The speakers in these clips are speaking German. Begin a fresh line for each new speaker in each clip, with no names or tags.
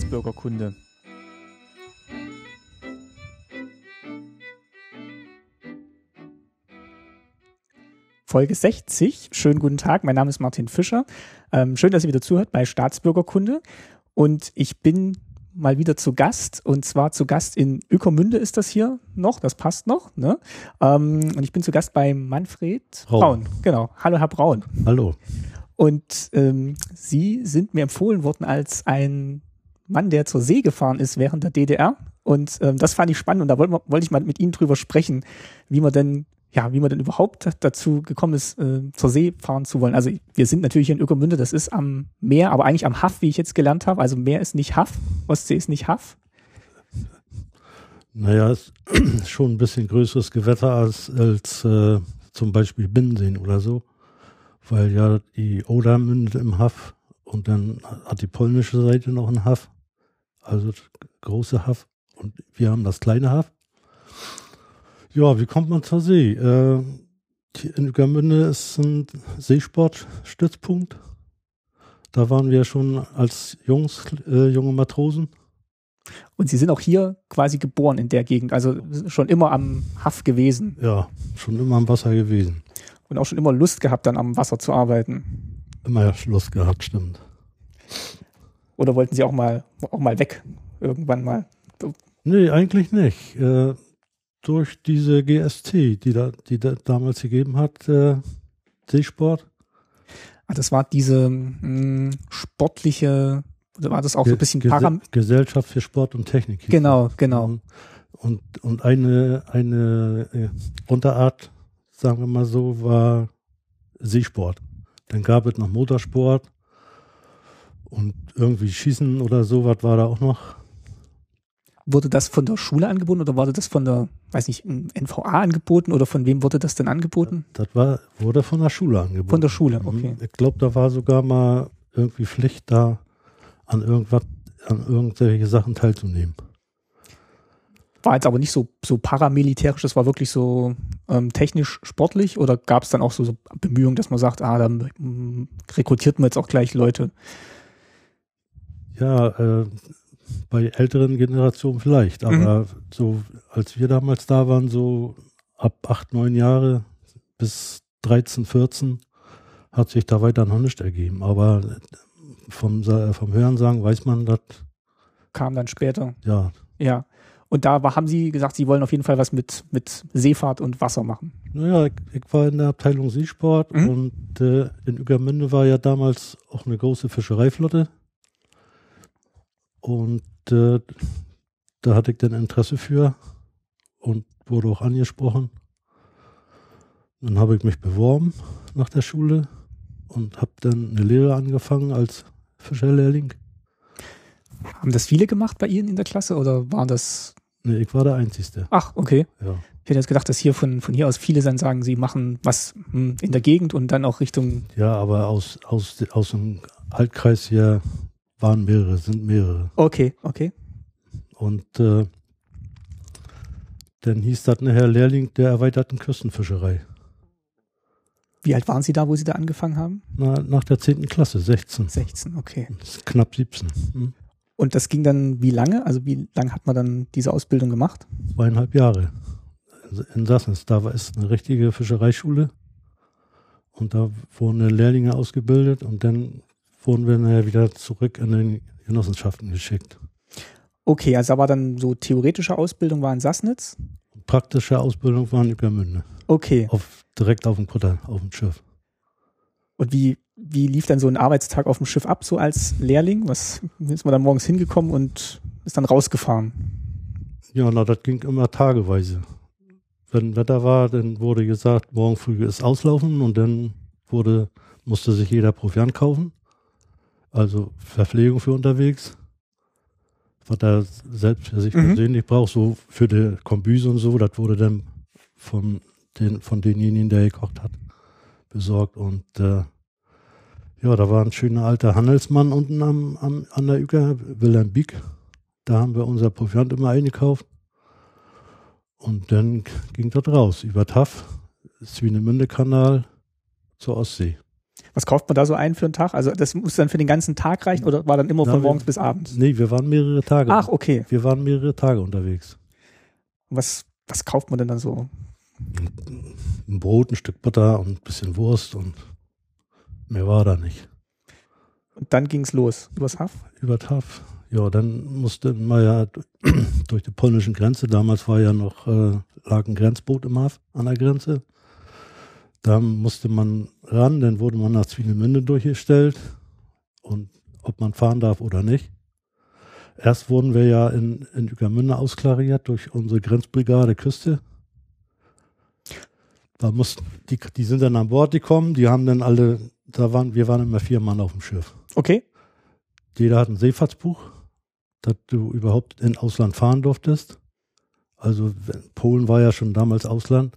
Staatsbürgerkunde. Folge 60. Schönen guten Tag, mein Name ist Martin Fischer. Ähm, schön, dass ihr wieder zuhört bei Staatsbürgerkunde. Und ich bin mal wieder zu Gast und zwar zu Gast in Ökomünde ist das hier noch, das passt noch. Ne? Ähm, und ich bin zu Gast bei Manfred Braun. Braun. Genau. Hallo, Herr Braun.
Hallo.
Und ähm, Sie sind mir empfohlen worden als ein Mann, der zur See gefahren ist während der DDR. Und ähm, das fand ich spannend und da wollte wollt ich mal mit Ihnen drüber sprechen, wie man denn ja, wie man denn überhaupt dazu gekommen ist, äh, zur See fahren zu wollen. Also wir sind natürlich in Ökomünde, das ist am Meer, aber eigentlich am Haff, wie ich jetzt gelernt habe. Also Meer ist nicht Haff, Ostsee ist nicht Haff.
Naja, ist schon ein bisschen größeres Gewetter als, als äh, zum Beispiel Binnenseen oder so, weil ja die Oder mündet im Haff und dann hat die polnische Seite noch einen Haff, also große Haff und wir haben das kleine Haff. Ja, wie kommt man zur See? Äh, in Ueckermünde ist ein Seesportstützpunkt. Da waren wir schon als Jungs, äh, junge Matrosen.
Und Sie sind auch hier quasi geboren in der Gegend, also schon immer am Haff gewesen.
Ja, schon immer am Wasser gewesen.
Und auch schon immer Lust gehabt, dann am Wasser zu arbeiten.
Immer Lust gehabt, stimmt.
Oder wollten Sie auch mal, auch mal weg, irgendwann mal?
Nee, eigentlich nicht. Äh, durch diese GST, die da, die da damals gegeben hat, äh, Seesport.
Ah, das war diese mh, hm, sportliche, oder war das auch Ge so ein bisschen Param
Gesellschaft für Sport und Technik.
Genau, genau.
Und, und eine, eine äh, Unterart, sagen wir mal so, war Seesport. Dann gab es noch Motorsport und irgendwie Schießen oder sowas war da auch noch.
Wurde das von der Schule angeboten oder wurde das von der, weiß nicht, NVA angeboten oder von wem wurde das denn angeboten?
Das war, wurde von der Schule angeboten.
Von der Schule, mhm. okay.
Ich glaube, da war sogar mal irgendwie Pflicht da, an irgendwas, an irgendwelche Sachen teilzunehmen.
War jetzt aber nicht so, so paramilitärisch, das war wirklich so ähm, technisch sportlich oder gab es dann auch so, so Bemühungen, dass man sagt, ah, dann mm, rekrutiert man jetzt auch gleich Leute?
Ja, äh, bei älteren Generationen vielleicht, aber mhm. so als wir damals da waren, so ab acht, neun Jahre bis 13, 14 hat sich da weiter noch nicht ergeben. Aber vom, vom Hörensagen weiß man, das
kam dann später.
Ja.
Ja. Und da haben Sie gesagt, Sie wollen auf jeden Fall was mit, mit Seefahrt und Wasser machen.
Naja, ich, ich war in der Abteilung Seesport mhm. und äh, in Uegermünde war ja damals auch eine große Fischereiflotte. Und äh, da hatte ich dann Interesse für und wurde auch angesprochen. Dann habe ich mich beworben nach der Schule und habe dann eine Lehre angefangen als Fischerlehrling.
Haben das viele gemacht bei Ihnen in der Klasse oder waren das?
Nee, ich war der Einzige.
Ach, okay.
Ja.
Ich hätte jetzt gedacht, dass hier von, von hier aus viele dann sagen, sie machen was hm, in der Gegend und dann auch Richtung.
Ja, aber aus, aus, aus dem Altkreis hier waren mehrere, sind mehrere.
Okay, okay.
Und äh, dann hieß das nachher Lehrling der erweiterten Küstenfischerei.
Wie alt waren Sie da, wo Sie da angefangen haben?
Na, nach der 10. Klasse, 16.
16, okay.
knapp 17. Hm.
Und das ging dann wie lange? Also wie lange hat man dann diese Ausbildung gemacht?
Zweieinhalb Jahre. In Sassens. Da war es eine richtige Fischereischule. Und da wurden Lehrlinge ausgebildet und dann wurden wir nachher wieder zurück in den Genossenschaften geschickt.
Okay, also war dann so theoretische Ausbildung war in Sassnitz?
Praktische Ausbildung war in Ückermünde.
Okay.
Auf, direkt auf dem Kutter, auf dem Schiff.
Und wie, wie lief dann so ein Arbeitstag auf dem Schiff ab, so als Lehrling? Was ist man dann morgens hingekommen und ist dann rausgefahren?
Ja, na, das ging immer tageweise. Wenn Wetter war, dann wurde gesagt, morgen früh ist auslaufen und dann wurde, musste sich jeder Proviant kaufen. Also Verpflegung für unterwegs. Was er selbst für sich mhm. persönlich braucht, so für die Kombüse und so, das wurde dann von, den, von denjenigen, der gekocht hat, besorgt. Und äh, ja, da war ein schöner alter Handelsmann unten am, am, an der Üger, Wilhelm Bieg. Da haben wir unser Proviant immer eingekauft. Und dann ging das raus über TAF, Swinemünde-Kanal zur Ostsee.
Was kauft man da so ein für einen Tag? Also das muss dann für den ganzen Tag reichen oder war dann immer
Na,
von
wir-
morgens bis abends?
Nee, wir waren mehrere Tage.
Ach, okay.
Wir waren mehrere Tage unterwegs.
Was, was kauft man denn dann so?
Ein Brot, ein Stück Butter und ein bisschen Wurst und mehr war da nicht.
Und dann ging's los übers Haff.
Über TAF. Ja, dann musste man ja durch die polnische Grenze, damals war ja noch, äh, lag ein Grenzboot im Haff an der Grenze. Da musste man ran, dann wurde man nach Zwinemünde durchgestellt und ob man fahren darf oder nicht. Erst wurden wir ja in, in Ueckermünde ausklariert durch unsere Grenzbrigade Küste. Da mussten, die, die sind dann an Bord gekommen, die haben dann alle, da waren, wir waren immer vier Mann auf dem Schiff.
Okay.
Jeder hat ein Seefahrtsbuch, dass du überhaupt in Ausland fahren durftest. Also Polen war ja schon damals Ausland.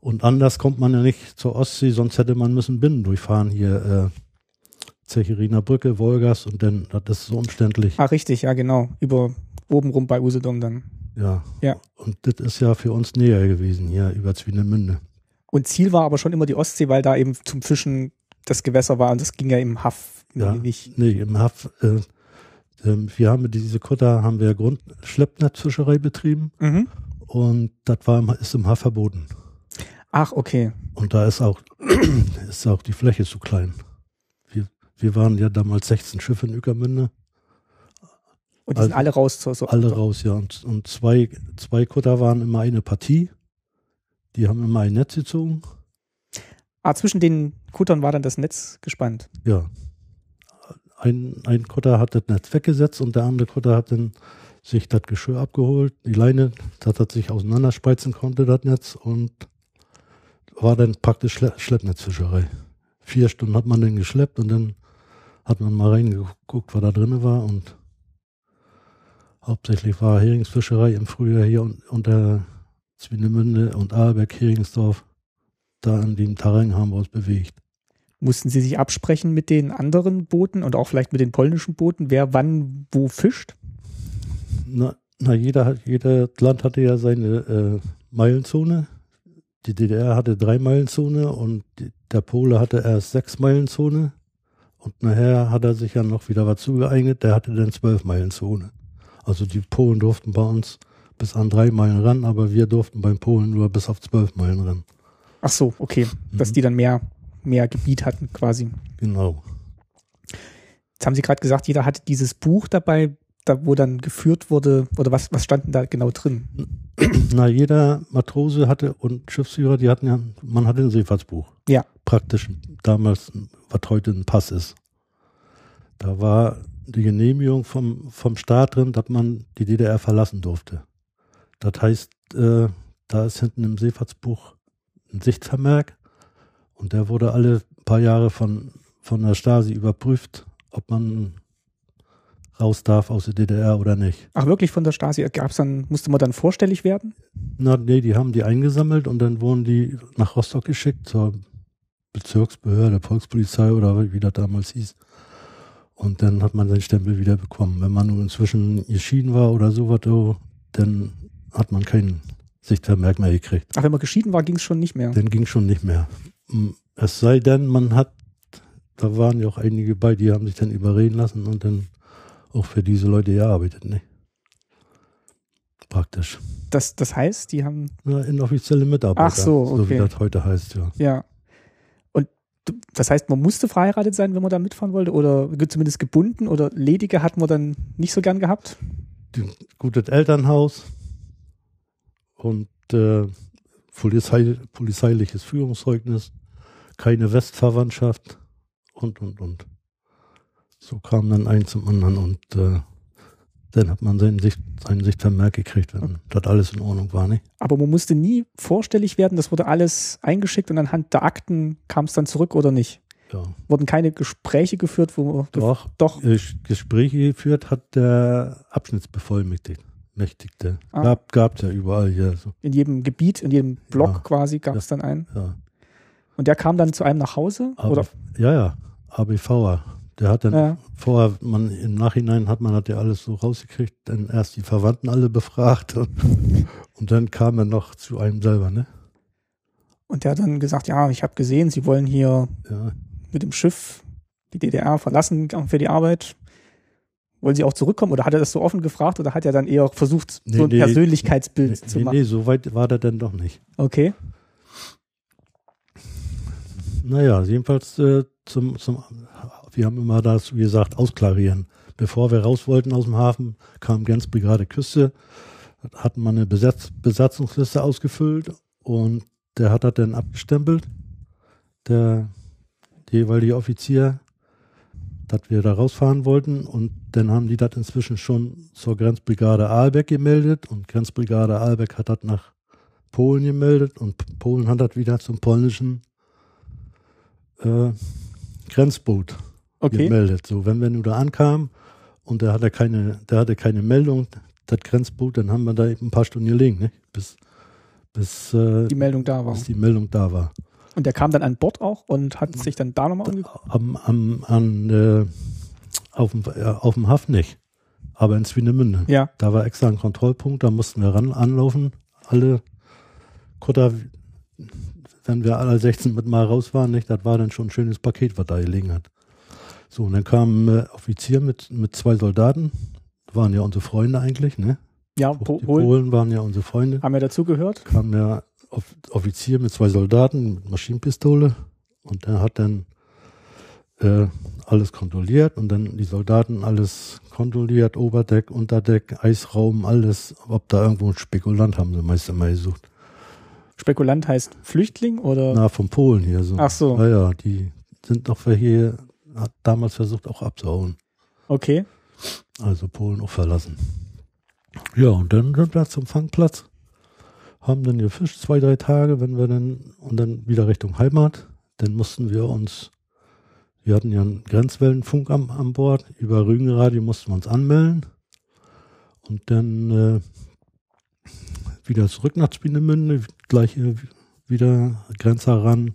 Und anders kommt man ja nicht zur Ostsee, sonst hätte man müssen Binnen durchfahren hier. Äh, Zecheriner Brücke, Wolgast und dann, das ist so umständlich.
Ah, richtig, ja, genau. Über oben rum bei Usedom dann.
Ja.
Ja.
Und das ist ja für uns näher gewesen, hier über Zwinemünde.
Und Ziel war aber schon immer die Ostsee, weil da eben zum Fischen das Gewässer war und das ging ja im Haff
Ja.
nicht.
Nee, im Haff, äh, ähm, wir haben mit diese Kutter, haben wir Grund Schleppnetzfischerei betrieben
Mhm.
und das war, ist im Haff verboten.
Ach, okay.
Und da ist auch, ist auch die Fläche zu klein. Wir, wir waren ja damals 16 Schiffe in Ueckermünde,
Und die sind
Also,
alle raus zur so
alle raus, ja. Und, und zwei, zwei Kutter waren immer eine Partie. Die haben immer ein Netz gezogen.
Ah, zwischen den Kuttern war dann das Netz gespannt.
Ja. Ein, ein Kutter hat das Netz weggesetzt und der andere Kutter hat dann sich das Geschirr abgeholt, die Leine, das sich auseinanderspreizen konnte, das Netz, und war dann praktisch Schle Schleppnetzfischerei. Vier Stunden hat man den geschleppt und dann hat man mal reingeguckt, was da drin war und hauptsächlich war Heringsfischerei im Frühjahr hier un- unter Zwinemünde und Ahlbeck, Heringsdorf. Da in dem Terrain haben wir uns bewegt.
Mussten sie sich absprechen mit den anderen Booten und auch vielleicht mit den polnischen Booten, wer wann wo fischt?
Na, na jeder, jeder Land hatte ja seine äh, Meilenzone. Die DDR hatte drei Meilenzone und der Pole hatte erst sechs Meilenzone. Und nachher hat er sich ja noch wieder was zugeeignet. Der hatte dann zwölf Meilenzone. Also die Polen durften bei uns bis an drei Meilen ran, aber wir durften beim Polen nur bis auf zwölf Meilen ran.
Ach so, okay. Dass
Mhm.
die dann mehr, mehr Gebiet hatten quasi.
Genau.
Jetzt haben Sie gerade gesagt, jeder hatte dieses Buch dabei, da wo dann geführt wurde, oder was, was stand denn da genau drin?
Na, jeder Matrose hatte und Schiffsführer, die hatten ja, man hatte ein Seefahrtsbuch.
Ja.
Praktisch damals, was heute ein Pass ist. Da war die Genehmigung vom, vom Staat drin, dass man die DDR verlassen durfte. Das heißt, äh, da ist hinten im Seefahrtsbuch ein Sichtvermerk und der wurde alle paar Jahre von, von der Stasi überprüft, ob man raus darf aus der DDR oder nicht.
Ach, wirklich von der Stasi? Gab's dann, musste man dann vorstellig werden?
Na, nee, die haben die eingesammelt und dann wurden die nach Rostock geschickt zur Bezirksbehörde, Volkspolizei oder wie das damals hieß. Und dann hat man seinen Stempel wieder bekommen. Wenn man nun inzwischen geschieden war oder sowas, so, dann hat man keinen Sichtvermerk mehr gekriegt.
Ach, wenn man geschieden war, ging's schon nicht mehr.
Dann ging schon nicht mehr. Mm, Es sei denn, man hat, da waren ja auch einige bei, die haben sich dann überreden lassen und dann auch für diese Leute gearbeitet, ne? Praktisch.
Das, das heißt, die haben,
Na, inoffizielle Mitarbeiter.
Ach so,
So wie
okay.
das heute heißt, ja.
ja. Und das heißt, man musste verheiratet sein, wenn man da mitfahren wollte, oder zumindest gebunden, oder ledige hat man dann nicht so gern gehabt?
Gutes Elternhaus und äh, Polizei, polizeiliches Führungszeugnis, keine Westverwandtschaft und, und, und. So kam dann eins zum anderen und äh, dann hat man seinen, Sicht, seinen Sichtvermerk gekriegt, wenn das alles in Ordnung war, nicht?
Aber man musste nie vorstellig werden, das wurde alles eingeschickt und anhand der Akten kam es dann zurück oder nicht?
Ja.
Wurden keine Gespräche geführt, wo
Doch,
doch
Gespräche geführt hat der Abschnittsbevollmächtigte. Mächtigte.
Ah.
Gab, gab's ja überall hier. So,
in jedem Gebiet, in jedem Block
Ja.
quasi gab es dann einen.
ja.
Und der kam dann zu einem nach Hause?
Aber,
oder?
Ja, ja, ABVer. Der hat dann
Ja.
vorher, man im Nachhinein hat man hat ja alles so rausgekriegt, dann erst die Verwandten alle befragt und, und dann kam er noch zu einem selber, ne?
Und der hat dann gesagt, ja, ich habe gesehen, Sie wollen hier
Ja,
mit dem Schiff die DDR verlassen für die Arbeit. Wollen Sie auch zurückkommen oder hat er das so offen gefragt oder hat er dann eher versucht,
Nee,
so ein
nee.
Persönlichkeitsbild
Nee,
zu machen?
nee, so weit war der denn doch nicht.
Okay.
Naja, jedenfalls äh, zum, zum, wir haben immer das, wie gesagt, ausklarieren. Bevor wir raus wollten aus dem Hafen, kam Grenzbrigade Küste, hatten wir eine Besetz, Besatzungsliste ausgefüllt und der hat das dann abgestempelt, der jeweilige Offizier, dass wir da rausfahren wollten und dann haben die das inzwischen schon zur Grenzbrigade Aalbeck gemeldet und Grenzbrigade Aalbeck hat das nach Polen gemeldet und Polen hat das wieder zum polnischen äh, Grenzboot
Okay.
gemeldet. So, wenn wir nur da ankamen und der hatte keine, der hatte keine Meldung, das Grenzboot, dann haben wir da eben ein paar Stunden gelegen, ne? bis, bis, äh,
Die Meldung da war.
bis die Meldung da war.
Und der kam dann an Bord auch und hat sich dann da nochmal umgeguckt.
Am, am, an, äh, auf, dem, äh, auf dem Hafen nicht, aber in Swinemünde.
Ja.
Da war extra ein Kontrollpunkt, da mussten wir ran anlaufen, alle Kutter, wenn wir alle 16 mit mal raus waren, nicht, das war dann schon ein schönes Paket, was da gelegen hat. So, und dann kam ein äh, Offizier mit, mit zwei Soldaten, waren ja unsere Freunde eigentlich, ne?
Ja, po
Die
Polen
Polen waren ja unsere Freunde.
haben wir dazugehört.
Kam Off Offizier mit zwei Soldaten mit Maschinenpistole und der hat dann äh, alles kontrolliert und dann die Soldaten alles kontrolliert, Oberdeck, Unterdeck, Eisraum, alles, ob da irgendwo ein Spekulant haben sie meist immer gesucht.
Spekulant heißt Flüchtling oder?
Na, von Polen hier so.
Ach so.
Naja, die sind doch für hier, hat damals versucht auch abzuhauen.
Okay.
Also Polen auch verlassen. Ja, und dann sind wir zum Fangplatz, haben dann gefischt, zwei, drei Tage, wenn wir dann, und dann wieder Richtung Heimat. Dann mussten wir uns, wir hatten ja einen Grenzwellenfunk am, an Bord, über Rügenradio mussten wir uns anmelden. Und dann äh, wieder zurück nach Spienemünde, gleiche wieder Grenzer ran.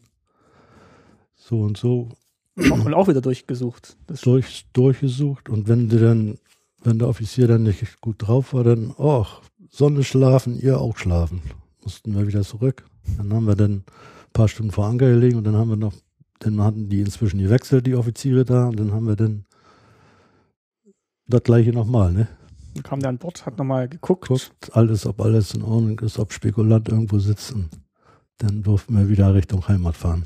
So und so
Und auch wieder durchgesucht. Das
durch, durchgesucht und wenn der dann, wenn der Offizier dann nicht gut drauf war, dann, oh, Sonne schlafen, ihr auch schlafen. Mussten wir wieder zurück. Dann haben wir dann ein paar Stunden vor Anker gelegen und dann haben wir noch, dann hatten die inzwischen gewechselt, die Offiziere da, und dann haben wir dann das gleiche nochmal, ne?
Dann kam der an Bord, hat nochmal geguckt.
Guckt alles, ob alles in Ordnung ist, ob Spekulant irgendwo sitzen. Dann durften wir wieder Richtung Heimat fahren.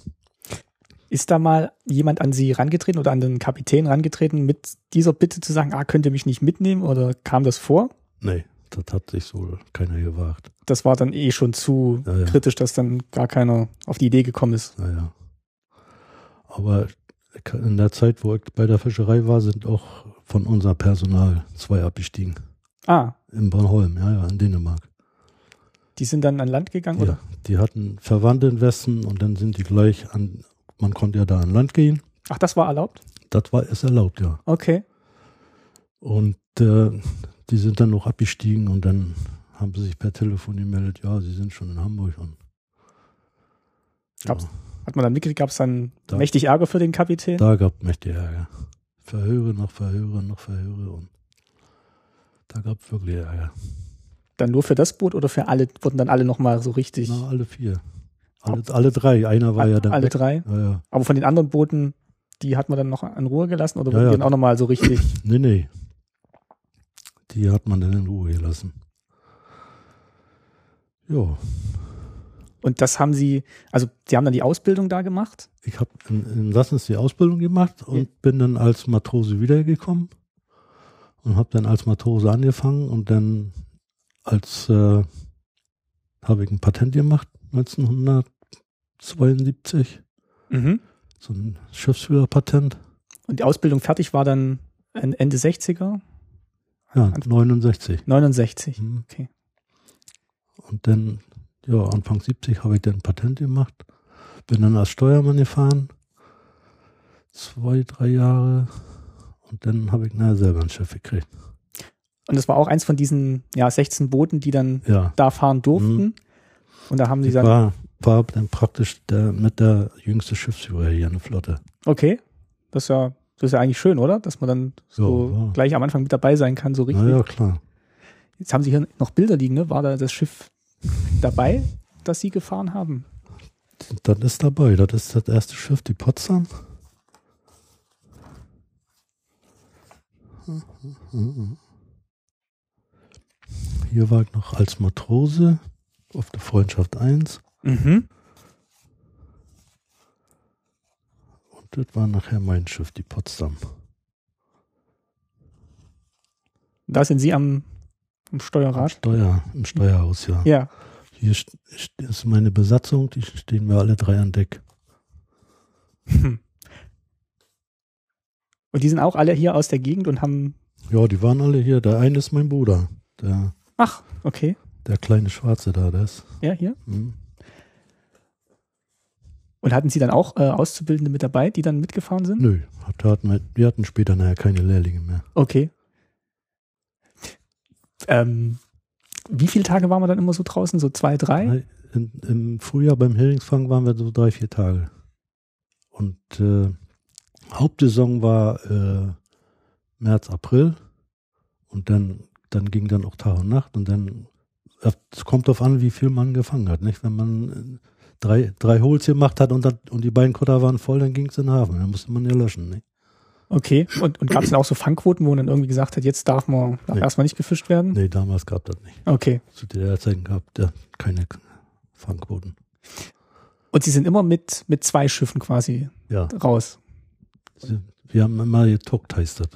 Ist da mal jemand an Sie rangetreten oder an den Kapitän rangetreten mit dieser Bitte zu sagen, ah, könnt ihr mich nicht mitnehmen oder kam das vor?
Nee, das hat sich so keiner gewagt.
Das war dann eh schon zu
Ja, ja.
kritisch, dass dann gar keiner auf die Idee gekommen ist.
Naja. Aber in der Zeit, wo ich bei der Fischerei war, sind auch von unser Personal zwei abgestiegen.
Ah,
In Bornholm, ja, ja, in Dänemark.
die sind dann an Land gegangen,
Ja,
oder?
die hatten Verwandte in Westen und dann sind die gleich an, man konnte ja da an Land gehen.
Ach, das war erlaubt?
Das war es erlaubt, ja.
Okay.
Und äh, die sind dann noch abgestiegen und dann haben sie sich per Telefon gemeldet, ja, sie sind schon in Hamburg und
Gab's- Hat man dann mitgekriegt, gab es dann
Da-
mächtig Ärger für den Kapitän?
Da gab mächtig Ärger. Verhöre noch Verhöre noch Verhöre und da gab es wirklich Ärger.
Dann nur für das Boot oder für alle, wurden dann alle nochmal so richtig?
Na, alle vier. Alle, alle drei. Einer war ja dann
alle
weg.
drei?
Ja, ja.
Aber von den anderen Booten, die hat man dann noch in Ruhe gelassen oder
Ja,
wurden
ja.
die auch nochmal so richtig?
Nee, nee. Die hat man dann in Ruhe gelassen. Ja,
Und das haben sie, also sie haben dann die Ausbildung da gemacht?
ich habe in, in Sassens die Ausbildung gemacht und
Ja.
bin dann als Matrose wiedergekommen und habe dann als Matrose angefangen und dann als äh, habe ich ein Patent gemacht 1972
Mhm.
so ein Schiffsführerpatent
Und die Ausbildung fertig war dann Ende 60er,
ja 69
69.
Mhm.
Okay.
Und dann, ja, Anfang 70 habe ich dann ein Patent gemacht. Bin dann als Steuermann gefahren. Zwei, drei Jahre. Und dann habe ich nachher selber ein Schiff gekriegt.
Und das war auch eins von diesen ja, 16 Booten, die dann
Ja.
da fahren durften.
Mhm.
Und da haben sie dann,
war, war dann praktisch der, mit der jüngste Schiffsführer hier in der Flotte.
Okay, das ist ja, das ist ja eigentlich schön, oder? Dass man dann so
ja,
gleich am Anfang mit dabei sein kann, so richtig.
Na ja, klar.
Jetzt haben Sie hier noch Bilder liegen, ne? War da das Schiff dabei, das Sie gefahren haben?
Das ist dabei. Das ist das erste Schiff, die Potsdam. Hier war ich noch als Matrose auf der Freundschaft 1.
Mhm.
Und das war nachher mein Schiff, die Potsdam.
Da sind Sie am, am Steuerrad?
Steuer, im Steuerhaus, ja.
Ja.
Hier st- st- ist meine Besatzung, die stehen wir alle drei an Deck.
Hm. Und die sind auch alle hier aus der Gegend und haben.
Ja, die waren alle hier. Der eine ist mein Bruder. Der,
Ach, okay.
der kleine Schwarze da, der ist.
Ja, hier.
Hm.
Und hatten Sie dann auch äh, Auszubildende mit dabei, die dann mitgefahren sind?
Nö, hatten wir, wir hatten später nachher keine Lehrlinge mehr.
Okay. Ähm, wie viele Tage waren wir dann immer so draußen? So zwei, drei?
In, Im Frühjahr beim Heringsfang waren wir so drei, vier Tage. Und äh, Hauptsaison war äh, März, April. Und dann, dann ging dann auch Tag und Nacht. Und dann, es kommt darauf an, wie viel man gefangen hat. Nicht? Wenn man äh, drei, drei Holes gemacht hat und, dann, und die beiden Kutter waren voll, dann ging es in den Hafen. Dann musste man ja löschen. Nicht?
Okay. Und, und gab es dann auch so Fangquoten, wo man dann irgendwie gesagt hat, jetzt darf man darf
Nee.
erstmal nicht gefischt werden?
Nee, damals gab das nicht.
Okay.
Zu der Zeit gab es keine Fangquoten.
Und Sie sind immer mit, mit zwei Schiffen quasi
Ja,
raus.
sie- wir haben immer getuckt, heißt das.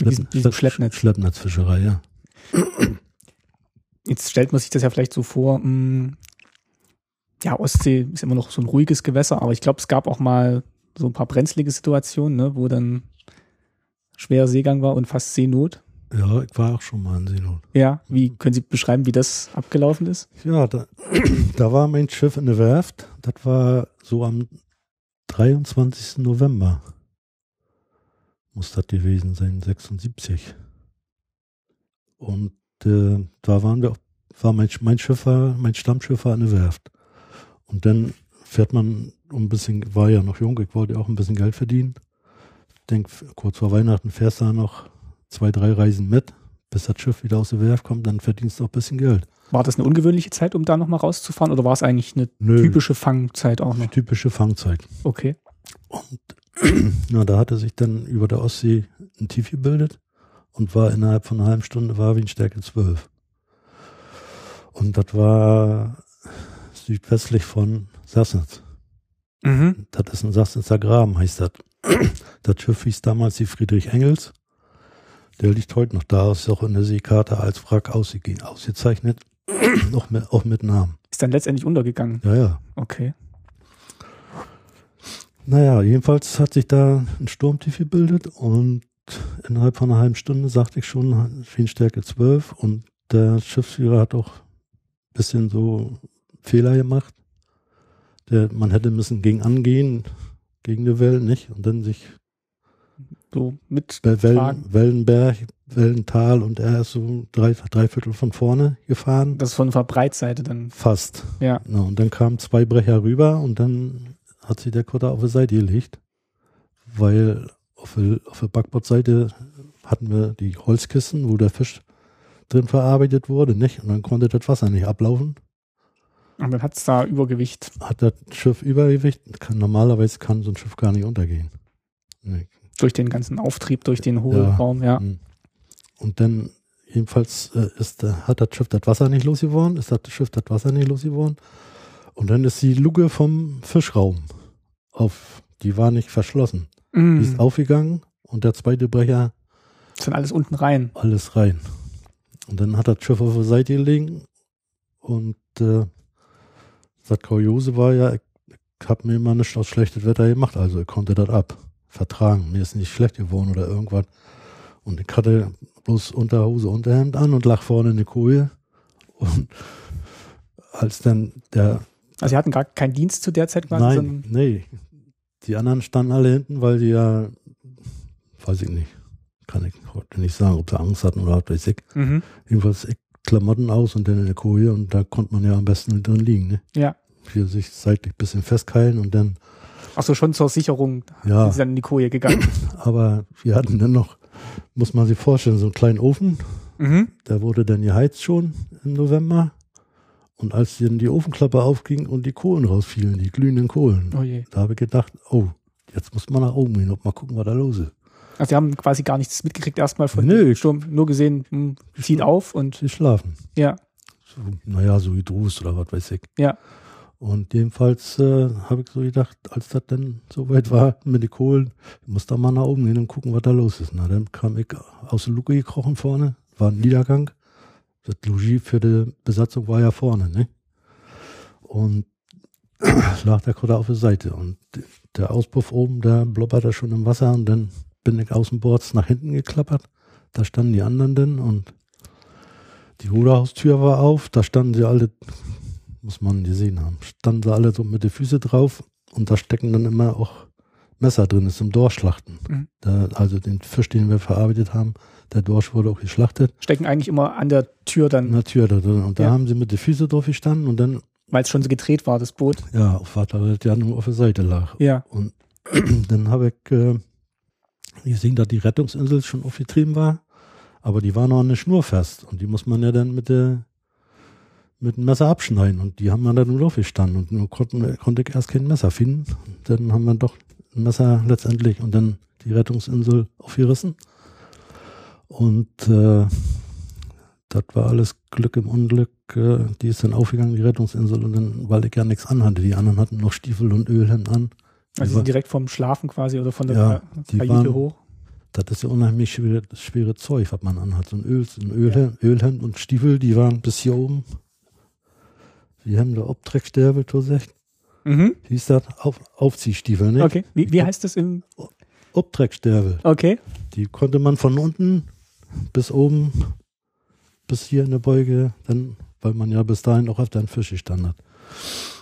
Mit diesem- diesem Schleppnetz.
Schleppnetzfischerei, ja.
Jetzt stellt man sich das ja vielleicht so vor, mh, ja, Ostsee ist immer noch so ein ruhiges Gewässer, aber ich glaube, es gab auch mal so ein paar brenzlige Situationen, ne, wo dann schwerer Seegang war und fast Seenot.
Ja, ich war auch schon mal in Seenot.
Ja, wie können Sie beschreiben, wie das abgelaufen ist?
Ja, da, da war mein Schiff in der Werft. Das war so am 23. November. Muss das gewesen sein, 76. Und äh, da waren wir, war mein, mein Schiff war, mein Stammschiff war in der Werft. Und dann fährt man um ein bisschen, war ja noch jung, ich wollte auch ein bisschen Geld verdienen. Ich denke, kurz vor Weihnachten fährst du da noch zwei, drei Reisen mit, bis das Schiff wieder aus der Werft kommt, dann verdienst du auch ein bisschen Geld.
War das eine ungewöhnliche Zeit, um da nochmal rauszufahren oder war es eigentlich eine
Nö.
typische Fangzeit auch noch?
Typische Fangzeit.
Okay.
Und na, da hatte sich dann über der Ostsee ein Tief gebildet und war innerhalb von einer halben Stunde war Windstärke 12. Und das war südwestlich von Sassnitz.
Mhm.
Das ist ein Sassnitzer Graben, heißt das. Das Schiff hieß damals die Friedrich Engels. Der liegt heute noch da, ist auch in der Seekarte als Wrack ausge- ausgezeichnet. auch, mit, auch mit Namen.
Ist dann letztendlich untergegangen.
Ja, ja.
Okay.
Naja, jedenfalls hat sich da ein Sturmtief gebildet und innerhalb von einer halben Stunde sagte ich schon Windstärke 12 und der Schiffsführer hat auch ein bisschen so Fehler gemacht. Der, man hätte müssen gegen angehen, gegen die Wellen, nicht? Und dann sich
So mit
bei Wellen. Wellenberg, Wellental und er ist so drei, drei Viertel von vorne gefahren.
Das ist von der Breitseite dann.
Fast.
Ja.
Na, und dann kamen zwei Brecher rüber und dann hat sich der Kutter auf die Seite gelegt, weil auf der, auf der Backbordseite hatten wir die Holzkisten, wo der Fisch drin verarbeitet wurde, nicht? Und dann konnte das Wasser nicht ablaufen.
Und dann hat es da Übergewicht.
Hat das Schiff Übergewicht? Kann, normalerweise kann so ein Schiff gar nicht untergehen. Nee.
Durch den ganzen Auftrieb, durch den Hohlraum, ja.
Mhm. Und dann jedenfalls äh, ist, äh, hat das Schiff das Wasser nicht losgeworden, ist das Schiff das Wasser nicht losgeworden. Und dann ist die Luke vom Fischraum auf, die war nicht verschlossen. Die
Mhm.
ist aufgegangen und der zweite Brecher
Ist dann alles unten rein.
alles rein. Und dann hat das Schiff auf der Seite gelegen und äh, das Kuriose war ja, ich, ich habe mir immer nichts aus schlechtem Wetter gemacht, also ich konnte das ab, vertragen. Mir ist nicht schlecht geworden oder irgendwas. Und ich hatte bloß Unterhose, Unterhemd an und lag vorne in der Koje. Und als dann der
Also sie hatten gar keinen Dienst zu der Zeit quasi,
Nein, nee. Die anderen standen alle hinten, weil die ja, weiß ich nicht, kann ich heute nicht sagen, ob sie Angst hatten oder was weiß ich.
mhm.
Jedenfalls ich Klamotten aus und dann in der Koje und da konnte man ja am besten drin liegen. Ne?
ja.
Hier sich seitlich ein bisschen festkeilen und dann,
Ach so, schon zur Sicherung
ja,
sind sie dann in die Koje gegangen.
aber wir hatten dann noch, muss man sich vorstellen, so einen kleinen Ofen,
mhm.
der wurde dann geheizt schon im November. Und als dann die Ofenklappe aufging und die Kohlen rausfielen, die glühenden Kohlen,
Oh.
Da habe ich gedacht, oh, jetzt muss man nach oben gehen und mal gucken, was da los ist.
Also sie haben quasi gar nichts mitgekriegt erstmal von
Nö.
dem Sturm, nur gesehen, hm, zieht auf und
Sie schlafen.
ja,
So, naja, so Hydrus oder was weiß ich.
ja.
Und jedenfalls äh, habe ich so gedacht, als das dann soweit war mit den Kohlen, ich muss da mal nach oben gehen und gucken, was da los ist. Na, dann kam ich aus der Luke gekrochen vorne, war ein Niedergang. Das Logis für die Besatzung war ja vorne, ne? Und lag der Kutter auf der Seite. Und der Auspuff oben, der blubberte schon im Wasser und dann bin ich außenbords nach hinten geklappert. Da standen die anderen denn und die Ruderhaustür war auf, da standen sie alle muss man gesehen haben. Standen sie alle so mit den Füßen drauf und da stecken dann immer auch Messer drin, ist zum Dorschlachten.
Mhm.
Da, also den Fisch, den wir verarbeitet haben, der Dorsch wurde auch geschlachtet.
Stecken eigentlich immer an der Tür dann,
In der Tür da drin. Und da
Ja.
haben sie mit den Füßen drauf gestanden und dann,
weil es schon so gedreht war, das Boot.
ja, auf Vater, ja nur auf der Seite lag.
Ja.
Und dann habe ich äh, gesehen, dass die Rettungsinsel schon aufgetrieben war, aber die war noch an der Schnur fest und die muss man ja dann mit der mit dem Messer abschneiden und die haben wir dann nur drauf gestanden und nur konnten, konnte ich erst kein Messer finden. Dann haben wir doch ein Messer letztendlich und dann die Rettungsinsel aufgerissen. Und äh, das war alles Glück im Unglück. Äh, die ist dann aufgegangen, die Rettungsinsel, und dann, weil ich ja nichts anhatte. Die anderen hatten noch Stiefel und Ölhemd an.
Also
war-
direkt vom Schlafen quasi oder von der
Ja,
Kajüte
waren-
hoch.
Das ist ja unheimlich schwere, schwere Zeug, was man anhat. So ein, Öl, so ein Ölhemd, Ölhemd und Stiefel, die waren bis hier oben. Die haben da Obtreckstäbe, du sagst.
Mhm.
Hieß das? Auf, Aufziehstiefel, ne?
Okay. Wie, wie heißt das im,
Obtreckstäbe.
okay.
Die konnte man von unten bis oben, bis hier in der Beuge, dann, weil man ja bis dahin auch auf den Fisch gestanden hat.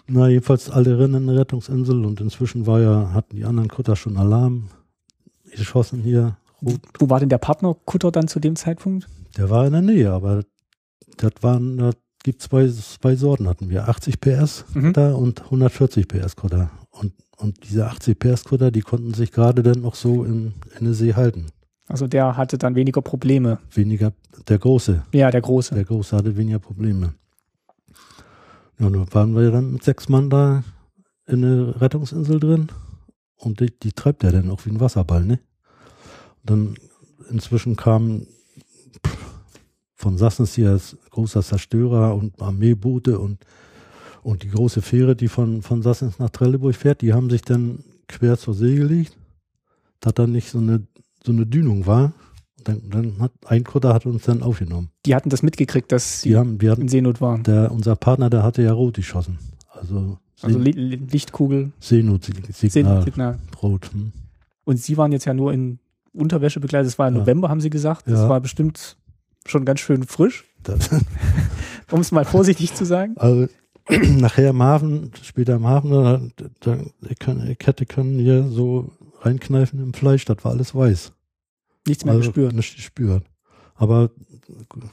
Na, jedenfalls alle rennen in der Rettungsinsel und inzwischen war ja, hatten die anderen Kutter schon Alarm geschossen hier. Rot.
Wo war denn der Partnerkutter dann zu dem Zeitpunkt?
Der war in der Nähe, aber das waren, gibt zwei, zwei Sorten hatten wir. 80 PS
Mhm.
Und 140 PS Kutter. Und, und diese 80 PS Kutter, die konnten sich gerade dann noch so in, in der See halten.
Also der hatte dann weniger Probleme.
Weniger, der Große,
Ja, der Große.
der Große hatte weniger Probleme. Ja, nun waren wir dann mit sechs Mann da in der Rettungsinsel drin und die, die treibt ja dann auch wie ein Wasserball, ne? Und dann inzwischen kam pff, von Sassens hier als großer Zerstörer und Armeeboote und, und die große Fähre, die von, von Sassens nach Trelleburg fährt, die haben sich dann quer zur See gelegt, dass da nicht so eine, so eine Dünung war. Dann, dann hat ein Kutter hat uns dann aufgenommen.
Die hatten das mitgekriegt, dass sie
Die haben, wir hatten
in Seenot waren.
der, unser Partner, der hatte ja rot geschossen. Also,
Also
Seen-
Li- Li- Lichtkugel,
Seenot-Signal,
Signal.
rot. Hm.
Und sie waren jetzt ja nur in Unterwäsche begleitet. Es war im
Ja.
November, haben sie gesagt. Das
Ja.
war bestimmt schon ganz schön frisch, um es mal vorsichtig zu sagen.
also, nachher im Hafen, später im Hafen, da, da, ich, kann, hätte können hier so reinkneifen im Fleisch, das war alles weiß.
Nichts mehr
also,
gespürt.
Nicht gespürt. Aber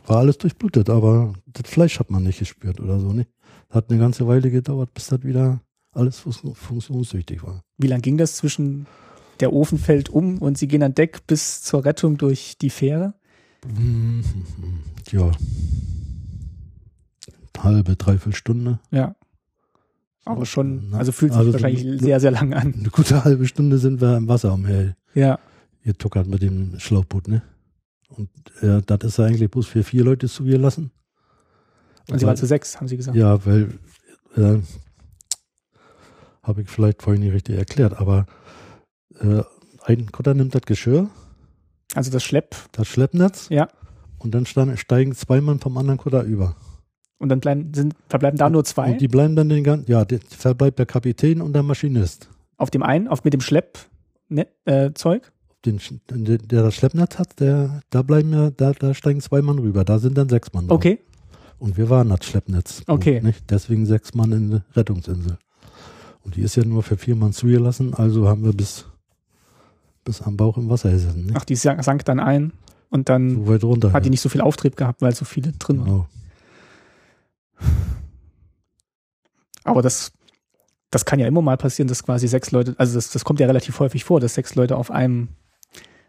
war alles durchblutet, aber das Fleisch hat man nicht gespürt oder so, ne? Hat eine ganze Weile gedauert, bis das wieder alles fun- funktionstüchtig war.
Wie lang ging das zwischen der Ofen fällt um und sie gehen an Deck bis zur Rettung durch die Fähre?
Mhm. Ja. Halbe, dreiviertel Stunde.
Ja. Aber schon, also fühlt sich
also
wahrscheinlich
du-
sehr, sehr lang an.
Eine gute halbe Stunde sind wir im Wasser umher
Ja.
getuckert mit dem Schlauchboot, ne? Und äh, das ist eigentlich bloß für vier Leute zugelassen.
Und sie
Weil-
waren zu sechs, haben sie gesagt.
Ja, weil äh, habe ich vielleicht vorhin nicht richtig erklärt, aber äh, ein Kutter nimmt das Geschirr,
Also das Schlepp.
das Schleppnetz
Ja.
und dann steigen zwei Mann vom anderen Kutter über.
Und dann bleiben, sind, verbleiben da nur zwei.
Und die bleiben dann den ganzen, ja, der, verbleibt der Kapitän und der Maschinist.
auf dem einen, auf mit dem Schlepp, ne, äh, Zeug.
Den, der, der das Schleppnetz hat, der, da bleiben ja, da, da steigen zwei Mann rüber, da sind dann sechs Mann. drauf.
Okay.
Und wir waren das Schleppnetz.
Okay.
Nicht? Deswegen sechs Mann in der Rettungsinsel. Und die ist ja nur für vier Mann zugelassen, also haben wir bis, bis am Bauch im Wasser gesessen. Nicht?
Ach, die sank dann ein und dann
so weit runter.
hat die nicht so viel Auftrieb gehabt, weil so viele drin waren.
genau.
Aber das, das kann ja immer mal passieren, dass quasi sechs Leute, also das, das kommt ja relativ häufig vor, dass sechs Leute auf einem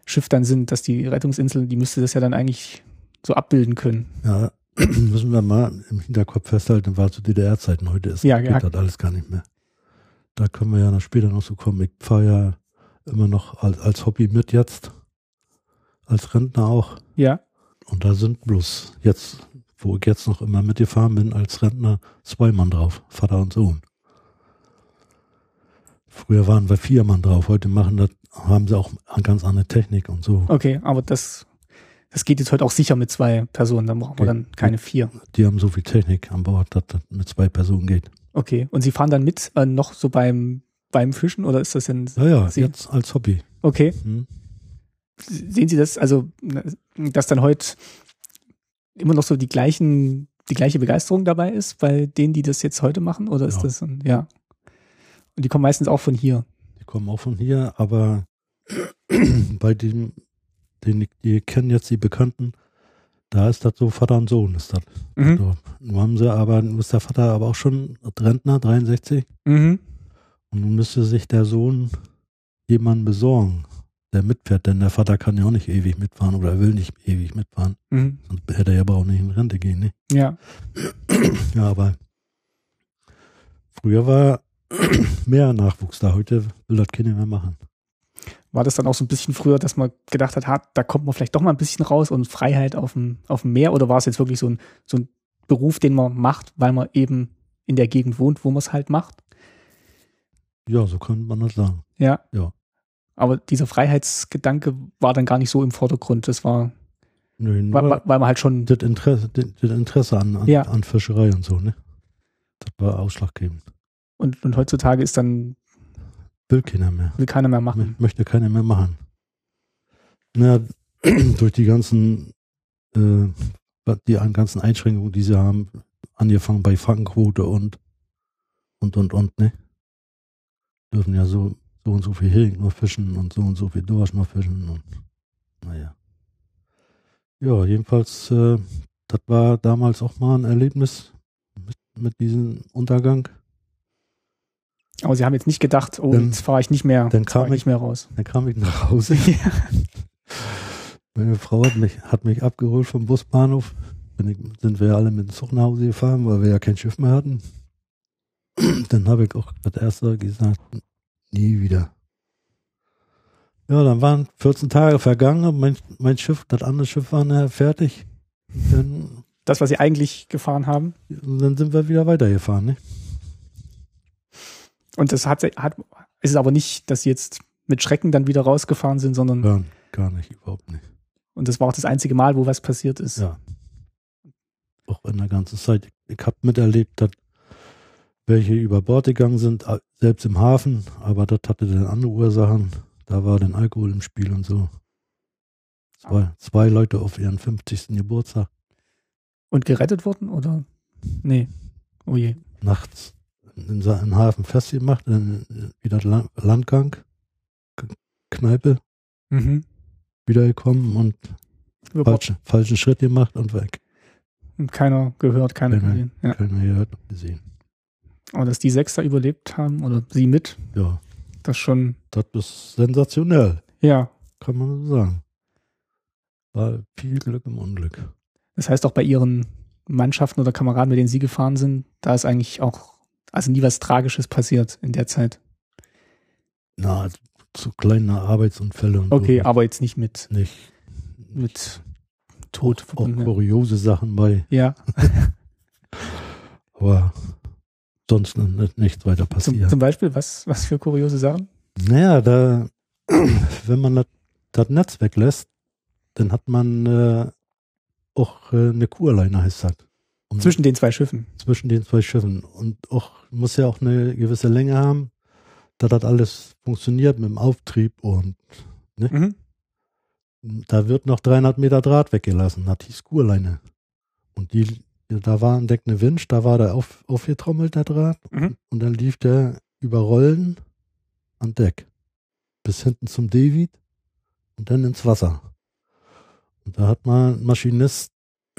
Schiff dann sind, dass die Rettungsinsel, die müsste das ja dann eigentlich so abbilden können.
Ja, müssen wir mal im Hinterkopf festhalten, war zu DDR-Zeiten. Heute ist
Ja,
geht
ja.
das alles gar nicht mehr. Da können wir ja noch später noch so kommen. Ich fahre ja immer noch als, als Hobby mit jetzt. als Rentner auch.
Ja.
Und da sind bloß jetzt, wo ich jetzt noch immer mitgefahren bin, als Rentner zwei Mann drauf, Vater und Sohn. Früher waren wir vier Mann drauf, heute machen das, haben sie auch eine ganz andere Technik und so.
Okay, aber das, das geht jetzt heute auch sicher mit zwei Personen, dann brauchen wir
Okay.
dann keine vier.
Die haben so viel Technik an Bord, dass das mit zwei Personen geht.
Okay. Und Sie fahren dann mit äh, noch so beim, beim Fischen oder ist das denn?
Ja, ja,
Sie-
jetzt als Hobby.
Okay.
Hm?
Sehen Sie das, also, dass dann heute immer noch so die gleichen, die gleiche Begeisterung dabei ist bei denen, die das jetzt heute machen? Oder ist
Ja.
das, ein- ja. Und die kommen meistens auch von hier.
Die kommen auch von hier, aber bei dem, den die kennen jetzt die Bekannten, da ist das so Vater und Sohn ist das.
Mhm.
So. Nun haben sie aber, nun ist der Vater aber auch schon Rentner, 63,
Mhm.
Und nun müsste sich der Sohn jemanden besorgen, der mitfährt, denn der Vater kann ja auch nicht ewig mitfahren oder er will nicht ewig mitfahren,
Mhm.
sonst hätte er ja aber auch nicht in Rente gehen, ne?
Ja.
Ja, aber früher war mehr Nachwuchs da, heute will das keiner mehr machen.
War das dann auch so ein bisschen früher, dass man gedacht hat, ha, da kommt man vielleicht doch mal ein bisschen raus und Freiheit auf dem, auf dem Meer? Oder war es jetzt wirklich so ein, so ein Beruf, den man macht, weil man eben in der Gegend wohnt, wo man es halt macht?
Ja, so könnte man das sagen.
Ja.
Ja.
Aber dieser Freiheitsgedanke war dann gar nicht so im Vordergrund. Das war,
Nö,
weil, weil man halt schon,
das Interesse, das das Interesse an, an,
Ja.
an Fischerei und so, ne? Das war ausschlaggebend.
und, und heutzutage ist dann,
Will keiner mehr.
will keiner mehr machen.
Möchte keiner mehr machen. Na, durch die ganzen, äh, die ganzen Einschränkungen, die sie haben, angefangen bei Fangquote und, und, und, und, ne? Dürfen ja so, so und so viel Hering nur fischen und so und so viel Dorsch nur fischen und, naja. Ja, jedenfalls, äh, das war damals auch mal ein Erlebnis mit, mit diesem Untergang.
Aber sie haben jetzt nicht gedacht, oh,
Dann-
jetzt fahre ich nicht mehr,
dann kam
ich nicht mehr raus.
Dann kam ich nach Hause. Meine Frau hat mich, hat mich abgeholt vom Busbahnhof. Ich, sind wir alle mit dem Zug nach Hause gefahren, weil wir ja kein Schiff mehr hatten. Dann habe ich auch das erste gesagt, nie wieder. Ja, dann waren 14 Tage vergangen und mein, mein Schiff, das andere Schiff war nachher fertig. Dann,
Das, was sie eigentlich gefahren haben.
dann sind wir wieder weitergefahren. Ne?
Und das hat, hat ist es aber nicht, dass sie jetzt mit Schrecken dann wieder rausgefahren sind, sondern
Gar, gar nicht, überhaupt nicht.
und das war auch das einzige Mal, wo was passiert ist.
Ja. Auch in der ganzen Zeit. Ich habe miterlebt, dass welche über Bord gegangen sind, a- selbst im Hafen, aber das hatte dann andere Ursachen. Da war dann Alkohol im Spiel und so. Zwei, zwei Leute auf ihren 50. Geburtstag
Und gerettet worden oder? Nee. Oh je.
nachts in im Hafen festgemacht, dann wieder La- Landgang, Kneipe,
Mhm.
wiedergekommen und falschen, falschen Schritt gemacht und weg.
Und keiner gehört, keiner
Keiner.
gesehen. Ja.
Keiner gehört und gesehen.
Aber dass die Sechster überlebt haben oder sie mit,
Ja,
das schon,
das ist sensationell.
ja.
kann man so sagen. War viel Glück im Unglück.
Das heißt auch bei ihren Mannschaften oder Kameraden, mit denen sie gefahren sind, da ist eigentlich auch, also nie was Tragisches passiert in der Zeit.
Na, zu kleine Arbeitsunfälle und
Okay,
so.
aber jetzt nicht mit,
nicht.
mit Tod
Auch
verbunden.
kuriose Sachen bei,
Ja,
aber sonst nicht, nichts weiter
zum,
passiert.
zum Beispiel, was, was für kuriose Sachen?
naja, da, wenn man das, das Netz weglässt, dann hat man äh, auch äh, eine Kurleine, heißt das. Um-
Zwischen den zwei Schiffen.
zwischen den zwei Schiffen. Und auch, muss ja auch eine gewisse Länge haben, da das alles funktioniert mit dem Auftrieb und
Mhm.
da wird noch 300 Meter Draht weggelassen, hat die Skurleine. Und die, da war ein Deck eine Winch, da war der auf, aufgetrommelt, der Draht,
Mhm.
und dann lief der über Rollen an Deck. Bis hinten zum David und dann ins Wasser. Und da hat mal ein Maschinist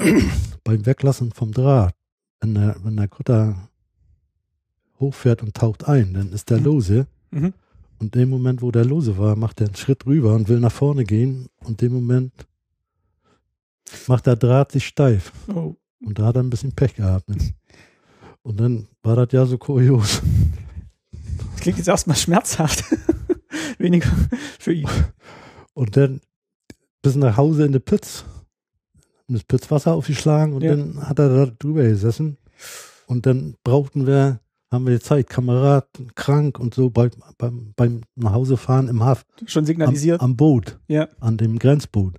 beim Weglassen vom Draht, wenn der, wenn der Kutter hochfährt und taucht ein, dann ist der
Mhm.
lose.
Mhm.
Und in dem Moment, wo der lose war, macht er einen Schritt rüber und will nach vorne gehen. Und in dem Moment macht der Draht sich steif.
Oh.
Und da hat er ein bisschen Pech gehabt. Ne? Und dann war das ja so kurios.
Das klingt jetzt erstmal schmerzhaft. Weniger für ihn.
Und dann bis nach Hause in die Pütz. Das Pützwasser aufgeschlagen und
Ja.
dann hat er da drüber gesessen. Und dann brauchten wir, haben wir Zeit, Kamerad krank und so bei, beim, beim Nachhausefahren im Haft.
Schon
Am,
signalisiert.
am Boot,
ja.
an dem Grenzboot.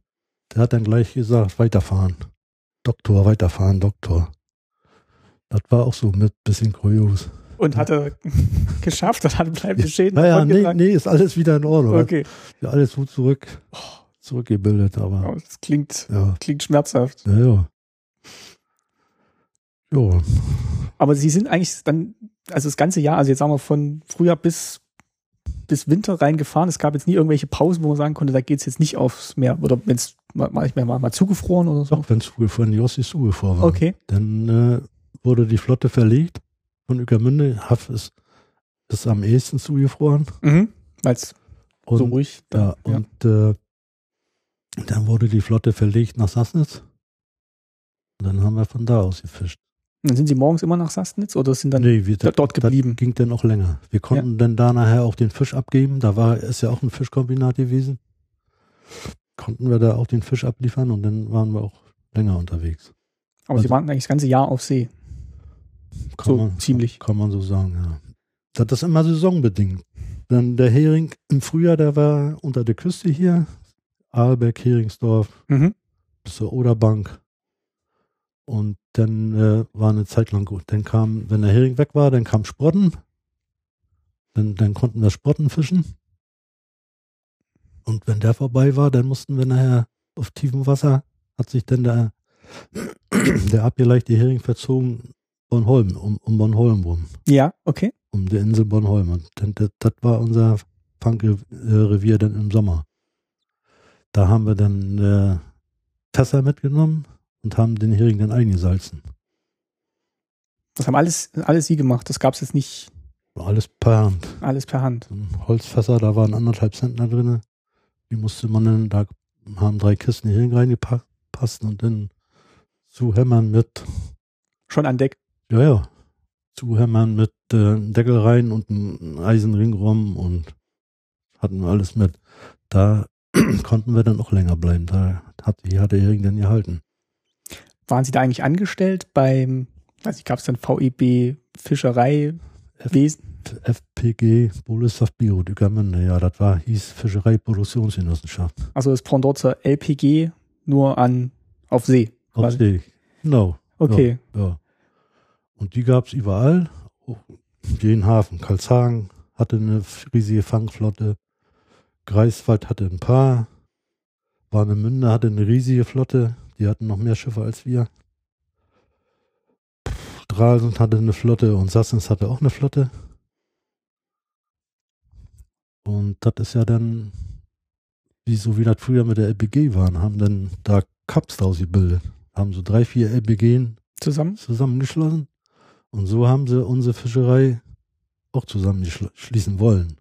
Der hat dann gleich gesagt, weiterfahren. Doktor, weiterfahren, Doktor. Das war auch so mit bisschen kurios.
Und hat er geschafft und hatte bleibende Schäden
Naja, nee, nee, ist alles wieder in Ordnung.
Okay.
Ja, alles gut zurück, zurückgebildet, aber
Oh, das klingt,
ja,
klingt schmerzhaft.
ja, ja. Ja,
Aber sie sind eigentlich dann, also das ganze Jahr, also jetzt sagen wir von Frühjahr bis, bis Winter reingefahren. Es gab jetzt nie irgendwelche Pausen, wo man sagen konnte, da geht's jetzt nicht aufs Meer. Oder wenn es mal, mal, mal, mal zugefroren oder so.
doch, wenn zugefroren, die Ossis zugefroren war.
Okay.
Dann äh, wurde die Flotte verlegt von Ueckermünde. Haff ist, ist am ehesten zugefroren.
Mhm. Weil es
Und,
so ruhig
ja, und äh, dann wurde die Flotte verlegt nach Sassnitz. Und dann haben wir von da aus gefischt.
Dann sind sie morgens immer nach Sassnitz oder sind dann
Nee, wir,
da- dort geblieben?
Ging dann auch länger. Wir konnten dann da nachher auch den Fisch abgeben. Da war, ist ja auch ein Fischkombinat gewesen. Konnten wir da auch den Fisch abliefern und dann waren wir auch länger unterwegs.
Aber sie
also-
waren eigentlich das ganze Jahr auf See.
Kann
So ziemlich.
Kann man so sagen, ja. Das ist immer saisonbedingt. Dann der Hering im Frühjahr, der war unter der Küste hier. Aalbeck, Heringsdorf,
Mhm.
bis zur Oderbank. Und dann äh, war eine Zeit lang gut. Dann kam, wenn der Hering weg war, dann kam Sprotten. Dann, dann konnten wir Sprotten fischen. Und wenn der vorbei war, dann mussten wir nachher auf tiefem Wasser, hat sich dann der, der abgeleichte Hering verzogen, Bornholm, um, um Bornholm rum,
Ja, okay.
um die Insel Bornholm. Und dann, das, das war unser Fangrevier dann im Sommer. Da haben wir dann äh, Fässer mitgenommen und haben den Hering dann eingesalzen.
Das haben alles, alles sie gemacht. Das gab es jetzt nicht
Alles per Hand.
alles per Hand.
Ein Holzfässer, da waren anderthalb Zentner drin. Die musste man dann, da haben drei Kisten Hering reingepasst und dann zuhämmern mit,
Schon an Deck.
ja, ja, zuhämmern mit äh, einem Deckel rein und einem Eisenring rum und hatten wir alles mit. Da konnten wir dann auch länger bleiben. Da hat, hier hat der Hering dann gehalten.
Waren sie da eigentlich angestellt beim, weiß ich, gab es dann VEB Fischereiwesen?
FPG, Boleshaft Bio, Dückermünde, ja, das war, hieß Fischerei-Produktionsgenossenschaft.
Also das Pendant zur LPG nur an auf See.
Auf
quasi.
See. Genau.
Okay.
Ja. Und die gab es überall. Den Hafen. Karlshagen hatte eine riesige Fangflotte. Greifswald hatte ein paar. Warnemünde hatte eine riesige Flotte. Die hatten noch mehr Schiffe als wir. Stralsund hatte eine Flotte und Sassens hatte auch eine Flotte. Und das ist ja dann, wie so wie das früher mit der LPG waren, haben dann da Cups draus gebildet. Haben so drei, vier LPG
Zusammen?
zusammengeschlossen. Und so haben sie unsere Fischerei auch zusammenschließen wollen.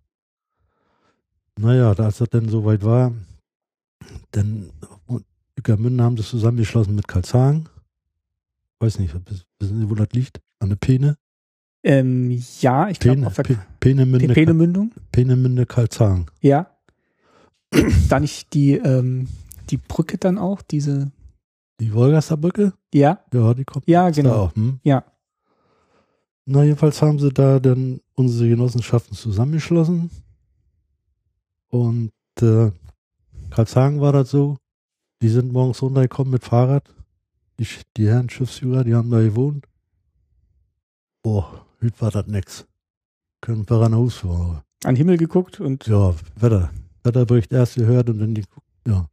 Naja, als das dann soweit war, dann Ueckermünde haben das zusammengeschlossen mit Karlshagen. Weiß nicht, wissen Sie, wo das liegt? An der Peene?
Ähm, ja, ich glaube auf der
Pe Peenemünde,
Peenemündung.
Peenemünde, Karlshagen.
Ja. da nicht die, ähm, die Brücke dann auch, diese,
Die Wolgaster Brücke?
ja,
Ja, die kommt
ja,
da
genau.
auch. Hm?
Ja.
Na, jedenfalls haben sie da dann unsere Genossenschaften zusammengeschlossen. Und äh, Karlshagen war das so, die sind morgens runtergekommen mit Fahrrad. Die, die Herren Schiffsführer, die haben da gewohnt. Boah, heute war das nix. Können wir an Haus fahren.
An Himmel geguckt und
Ja, Wetter. Wetterbericht erst gehört und dann die, ja.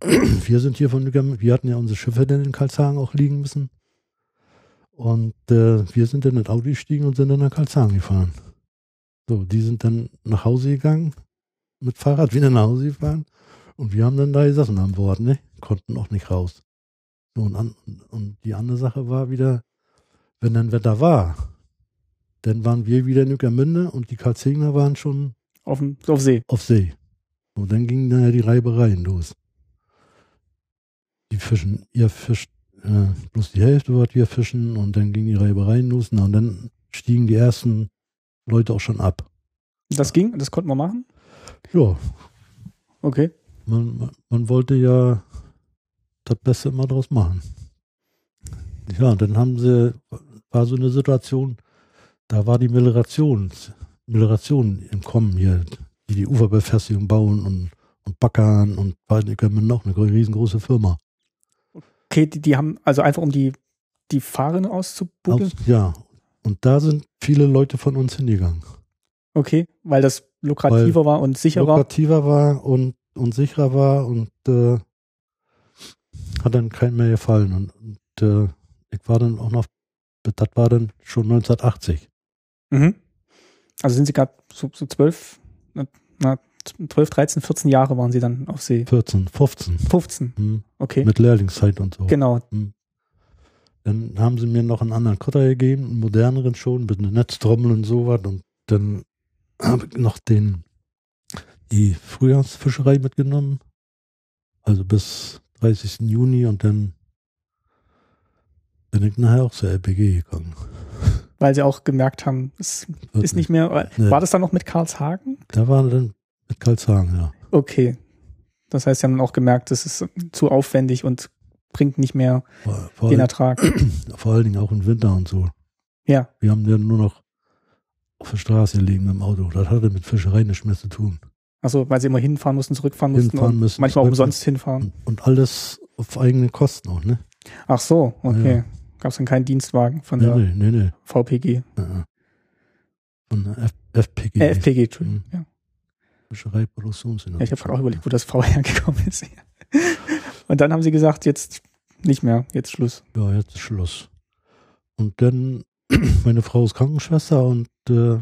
Wir sind hier von Lügern, wir hatten ja unsere Schiffe dann in Karlshagen auch liegen müssen. Und äh, wir sind dann in das Auto gestiegen und sind dann nach Karlshagen gefahren. So, die sind dann nach Hause gegangen, mit Fahrrad wieder nach Hause gefahren. Und wir haben dann da gesessen an Bord, ne? Konnten auch nicht raus. Und, an, und die andere Sache war wieder, wenn dann Wetter war, dann waren wir wieder in Ueckermünde und die Karlshegner waren schon
auf, auf See.
auf See. Und dann gingen dann ja die Reibereien los. Die fischen, ihr fischt äh, bloß die Hälfte, was wir fischen, und dann gingen die Reibereien los. Na, und dann stiegen die ersten Leute auch schon ab.
Das ging, das konnten wir machen.
Ja,
Okay.
Man, man, wollte ja das Beste immer draus machen. Ja, und dann haben sie, war so eine Situation, da war die Melioration, Melioration im Kommen hier, die die Uferbefestigung bauen und, und backern und können noch eine riesengroße Firma.
Okay, die, die haben also einfach um die, die Fahrerinnen auszubuckeln?
Aus, ja, und da sind viele Leute von uns hingegangen.
Okay, weil das lukrativer weil war und sicherer
lukrativer war und, und sicherer war und äh, hat dann keinem mehr gefallen. Und, und äh, ich war dann auch noch, das war dann schon 1980.
Mhm. Also sind Sie gerade so, so 12, na, 12, 13, 14 Jahre waren Sie dann auf See?
14, 15.
15, mhm. okay.
Mit Lehrlingszeit und so.
Genau. Mhm.
Dann haben sie mir noch einen anderen Kutter gegeben, einen moderneren schon, mit einer Netztrommel und sowas. Und dann habe ich noch den, die Frühjahrsfischerei mitgenommen. Also bis 30. Juni und dann bin ich nachher auch zur LPG gegangen.
Weil sie auch gemerkt haben, es Wird ist nicht mehr. Nee. War das dann noch mit Karlshagen?
Da war dann mit Karlshagen, ja.
Okay. Das heißt, sie haben auch gemerkt, das ist zu aufwendig und bringt nicht mehr vor, vor den Ertrag.
Vor allen Dingen auch im Winter und so.
Ja.
Wir haben ja nur noch auf der Straße liegen im Auto. Das hatte mit Fischerei nichts mehr zu tun.
Achso, weil sie immer hinfahren mussten, zurückfahren mussten
hinfahren müssen,
manchmal auch umsonst hinfahren.
Und, und, alles auf eigene Kosten auch, ne?
Ach so, okay. Ja. Gab es dann keinen Dienstwagen von
nee,
der
nee, nee.
VPG?
Ja. Von der F FPG.
Äh, FPG, Entschuldigung, mhm. ja.
Fischerei Produktionsinnovation.
Ja, ich habe auch überlegt, wo das V hergekommen ist. Und dann haben sie gesagt, jetzt nicht mehr, jetzt Schluss.
Ja, jetzt Schluss. Und dann, meine Frau ist Krankenschwester und äh,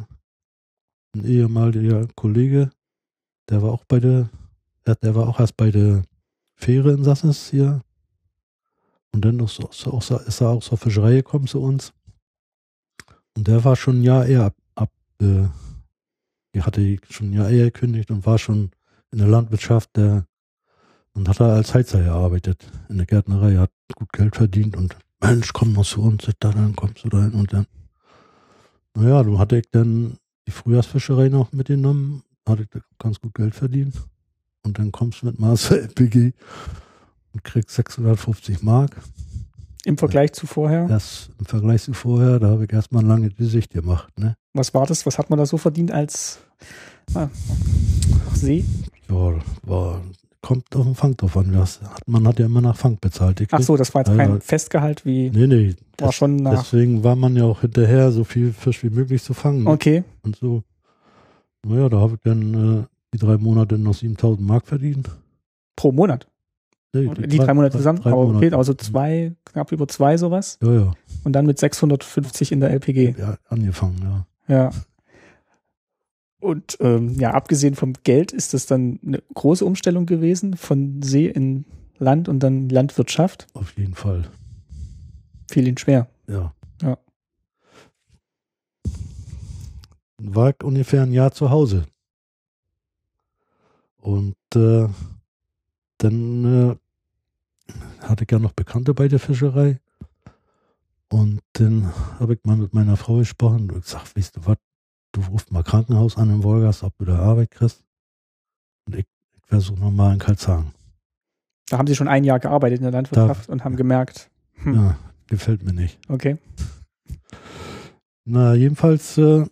ein ehemaliger Kollege, der war auch bei der, der war auch erst bei der Fähre in Sasses hier. Und dann ist, ist er auch zur Fischerei gekommen zu uns. Und der war schon ein Jahr eher ab, ab äh, die hatte schon ein Jahr eher gekündigt und war schon in der Landwirtschaft, der und hat er als Heizer gearbeitet in der Gärtnerei, hat gut Geld verdient und Mensch, komm noch zu uns, dann kommst du da hin und dann. Naja, du hatte ich dann die Frühjahrsfischerei noch mitgenommen, hatte ich ganz gut Geld verdient. Und dann kommst du mit Master LPG und kriegst 650 Mark.
Im Vergleich zu vorher?
Das im Vergleich zu vorher, da habe ich erstmal ein langes Gesicht gemacht. Ne?
Was war das? Was hat man da so verdient als ah, See?
Ja, war kommt auf den Fang drauf an. Das hat, man hat ja immer nach Fang bezahlt.
Ach so, das war jetzt kein also, Festgehalt wie.
Nee, nee.
War das, schon nach.
Deswegen war man ja auch hinterher, so viel Fisch wie möglich zu fangen.
Okay.
Und so. Naja, da habe ich dann äh, die drei Monate noch 7000 Mark verdient.
Pro Monat?
Nee,
die, die drei, drei, Monate zusammen? Drei aber okay, Monate. also zwei, knapp über zwei sowas.
Ja, ja.
Und dann mit 650 in der LPG.
Ja, angefangen, ja.
Ja. Und ähm, ja, abgesehen vom Geld ist das dann eine große Umstellung gewesen von See in Land und dann Landwirtschaft.
Auf jeden Fall.
Fiel Ihnen schwer. Ja.
War ungefähr ein Jahr zu Hause. Und äh, dann äh, hatte ich ja noch Bekannte bei der Fischerei. Und dann habe ich mal mit meiner Frau gesprochen und gesagt, weißt du was, du rufst mal Krankenhaus an in Wolgast, ob du da Arbeit kriegst. Und ich, ich versuche nochmal in Karlshagen.
Da haben Sie schon ein Jahr gearbeitet in der Landwirtschaft da, und haben gemerkt,
hm. ja, gefällt mir nicht.
Okay.
Na, jedenfalls äh,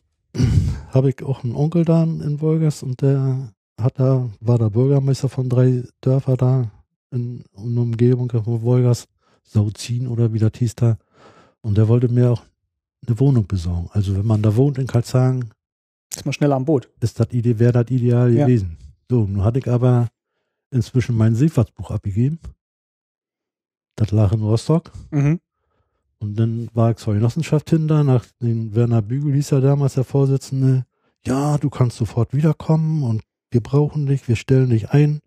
habe ich auch einen Onkel da in Wolgast und der hat da, war der Bürgermeister von drei Dörfer da in, in der Umgebung von Wolgast, Sauzin oder wie das hieß da. Und der wollte mir auch eine Wohnung besorgen. Also wenn man da wohnt in Karlshagen,
ist man schneller am Boot.
Ist das wäre das ideal ja. gewesen. So, nun hatte ich aber inzwischen mein Seefahrtsbuch abgegeben. Das lag in Rostock.
Mhm.
Und dann war ich zur Genossenschaft hinter, nach den Werner Bügel hieß er damals der Vorsitzende. Ja, du kannst sofort wiederkommen und wir brauchen dich, wir stellen dich ein.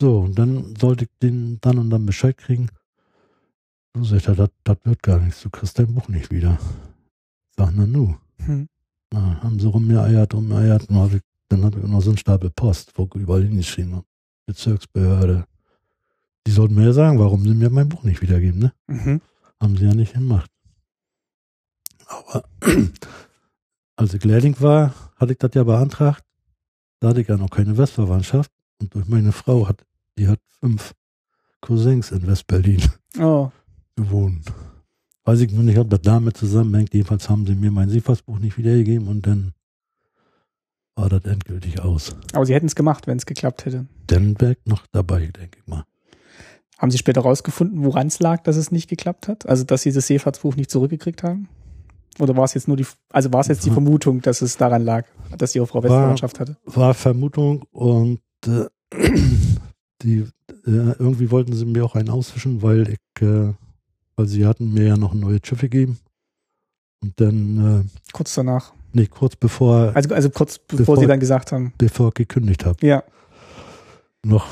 So, und dann sollte ich den dann und dann Bescheid kriegen. Sagt er, das wird gar nichts, du kriegst dein Buch nicht wieder. Sag, na nu. Hm. Na, haben sie rumgeeiert, rumgeeiert, und hab ich, dann habe ich noch so einen Stapel Post, wo überall hingeschrieben habe. Bezirksbehörde. Die sollten mir ja sagen, warum sie mir mein Buch nicht wiedergeben, ne?
Mhm.
Haben sie ja nicht gemacht. Aber als ich Lehrling war, hatte ich das ja beantragt. Da hatte ich ja noch keine Westverwandtschaft. Und durch meine Frau hat, die hat fünf Cousins in West-Berlin
Oh,
gewohnt. Weiß ich nur nicht, ob das damit zusammenhängt. Jedenfalls haben sie mir mein Seefahrtsbuch nicht wiedergegeben und dann war das endgültig aus.
aber sie hätten es gemacht, wenn es geklappt hätte.
Dann wäre ich noch dabei, denke ich mal.
Haben Sie später rausgefunden, woran es lag, dass es nicht geklappt hat? Also, dass Sie das Seefahrtsbuch nicht zurückgekriegt haben? Oder war es jetzt nur die, also war es jetzt die. Vermutung, dass es daran lag, dass Ihre Frau Westverwandtschaft hatte?
War Vermutung und äh, die äh, irgendwie wollten sie mir auch einen ausfischen, weil ich, äh, weil sie hatten mir ja noch ein neues Schiff gegeben. Und dann, äh,
Kurz danach.
nicht kurz bevor,
Also, also kurz bevor,
Bevor-
Sie dann gesagt haben,
bevor ich gekündigt habe,
ja,
noch,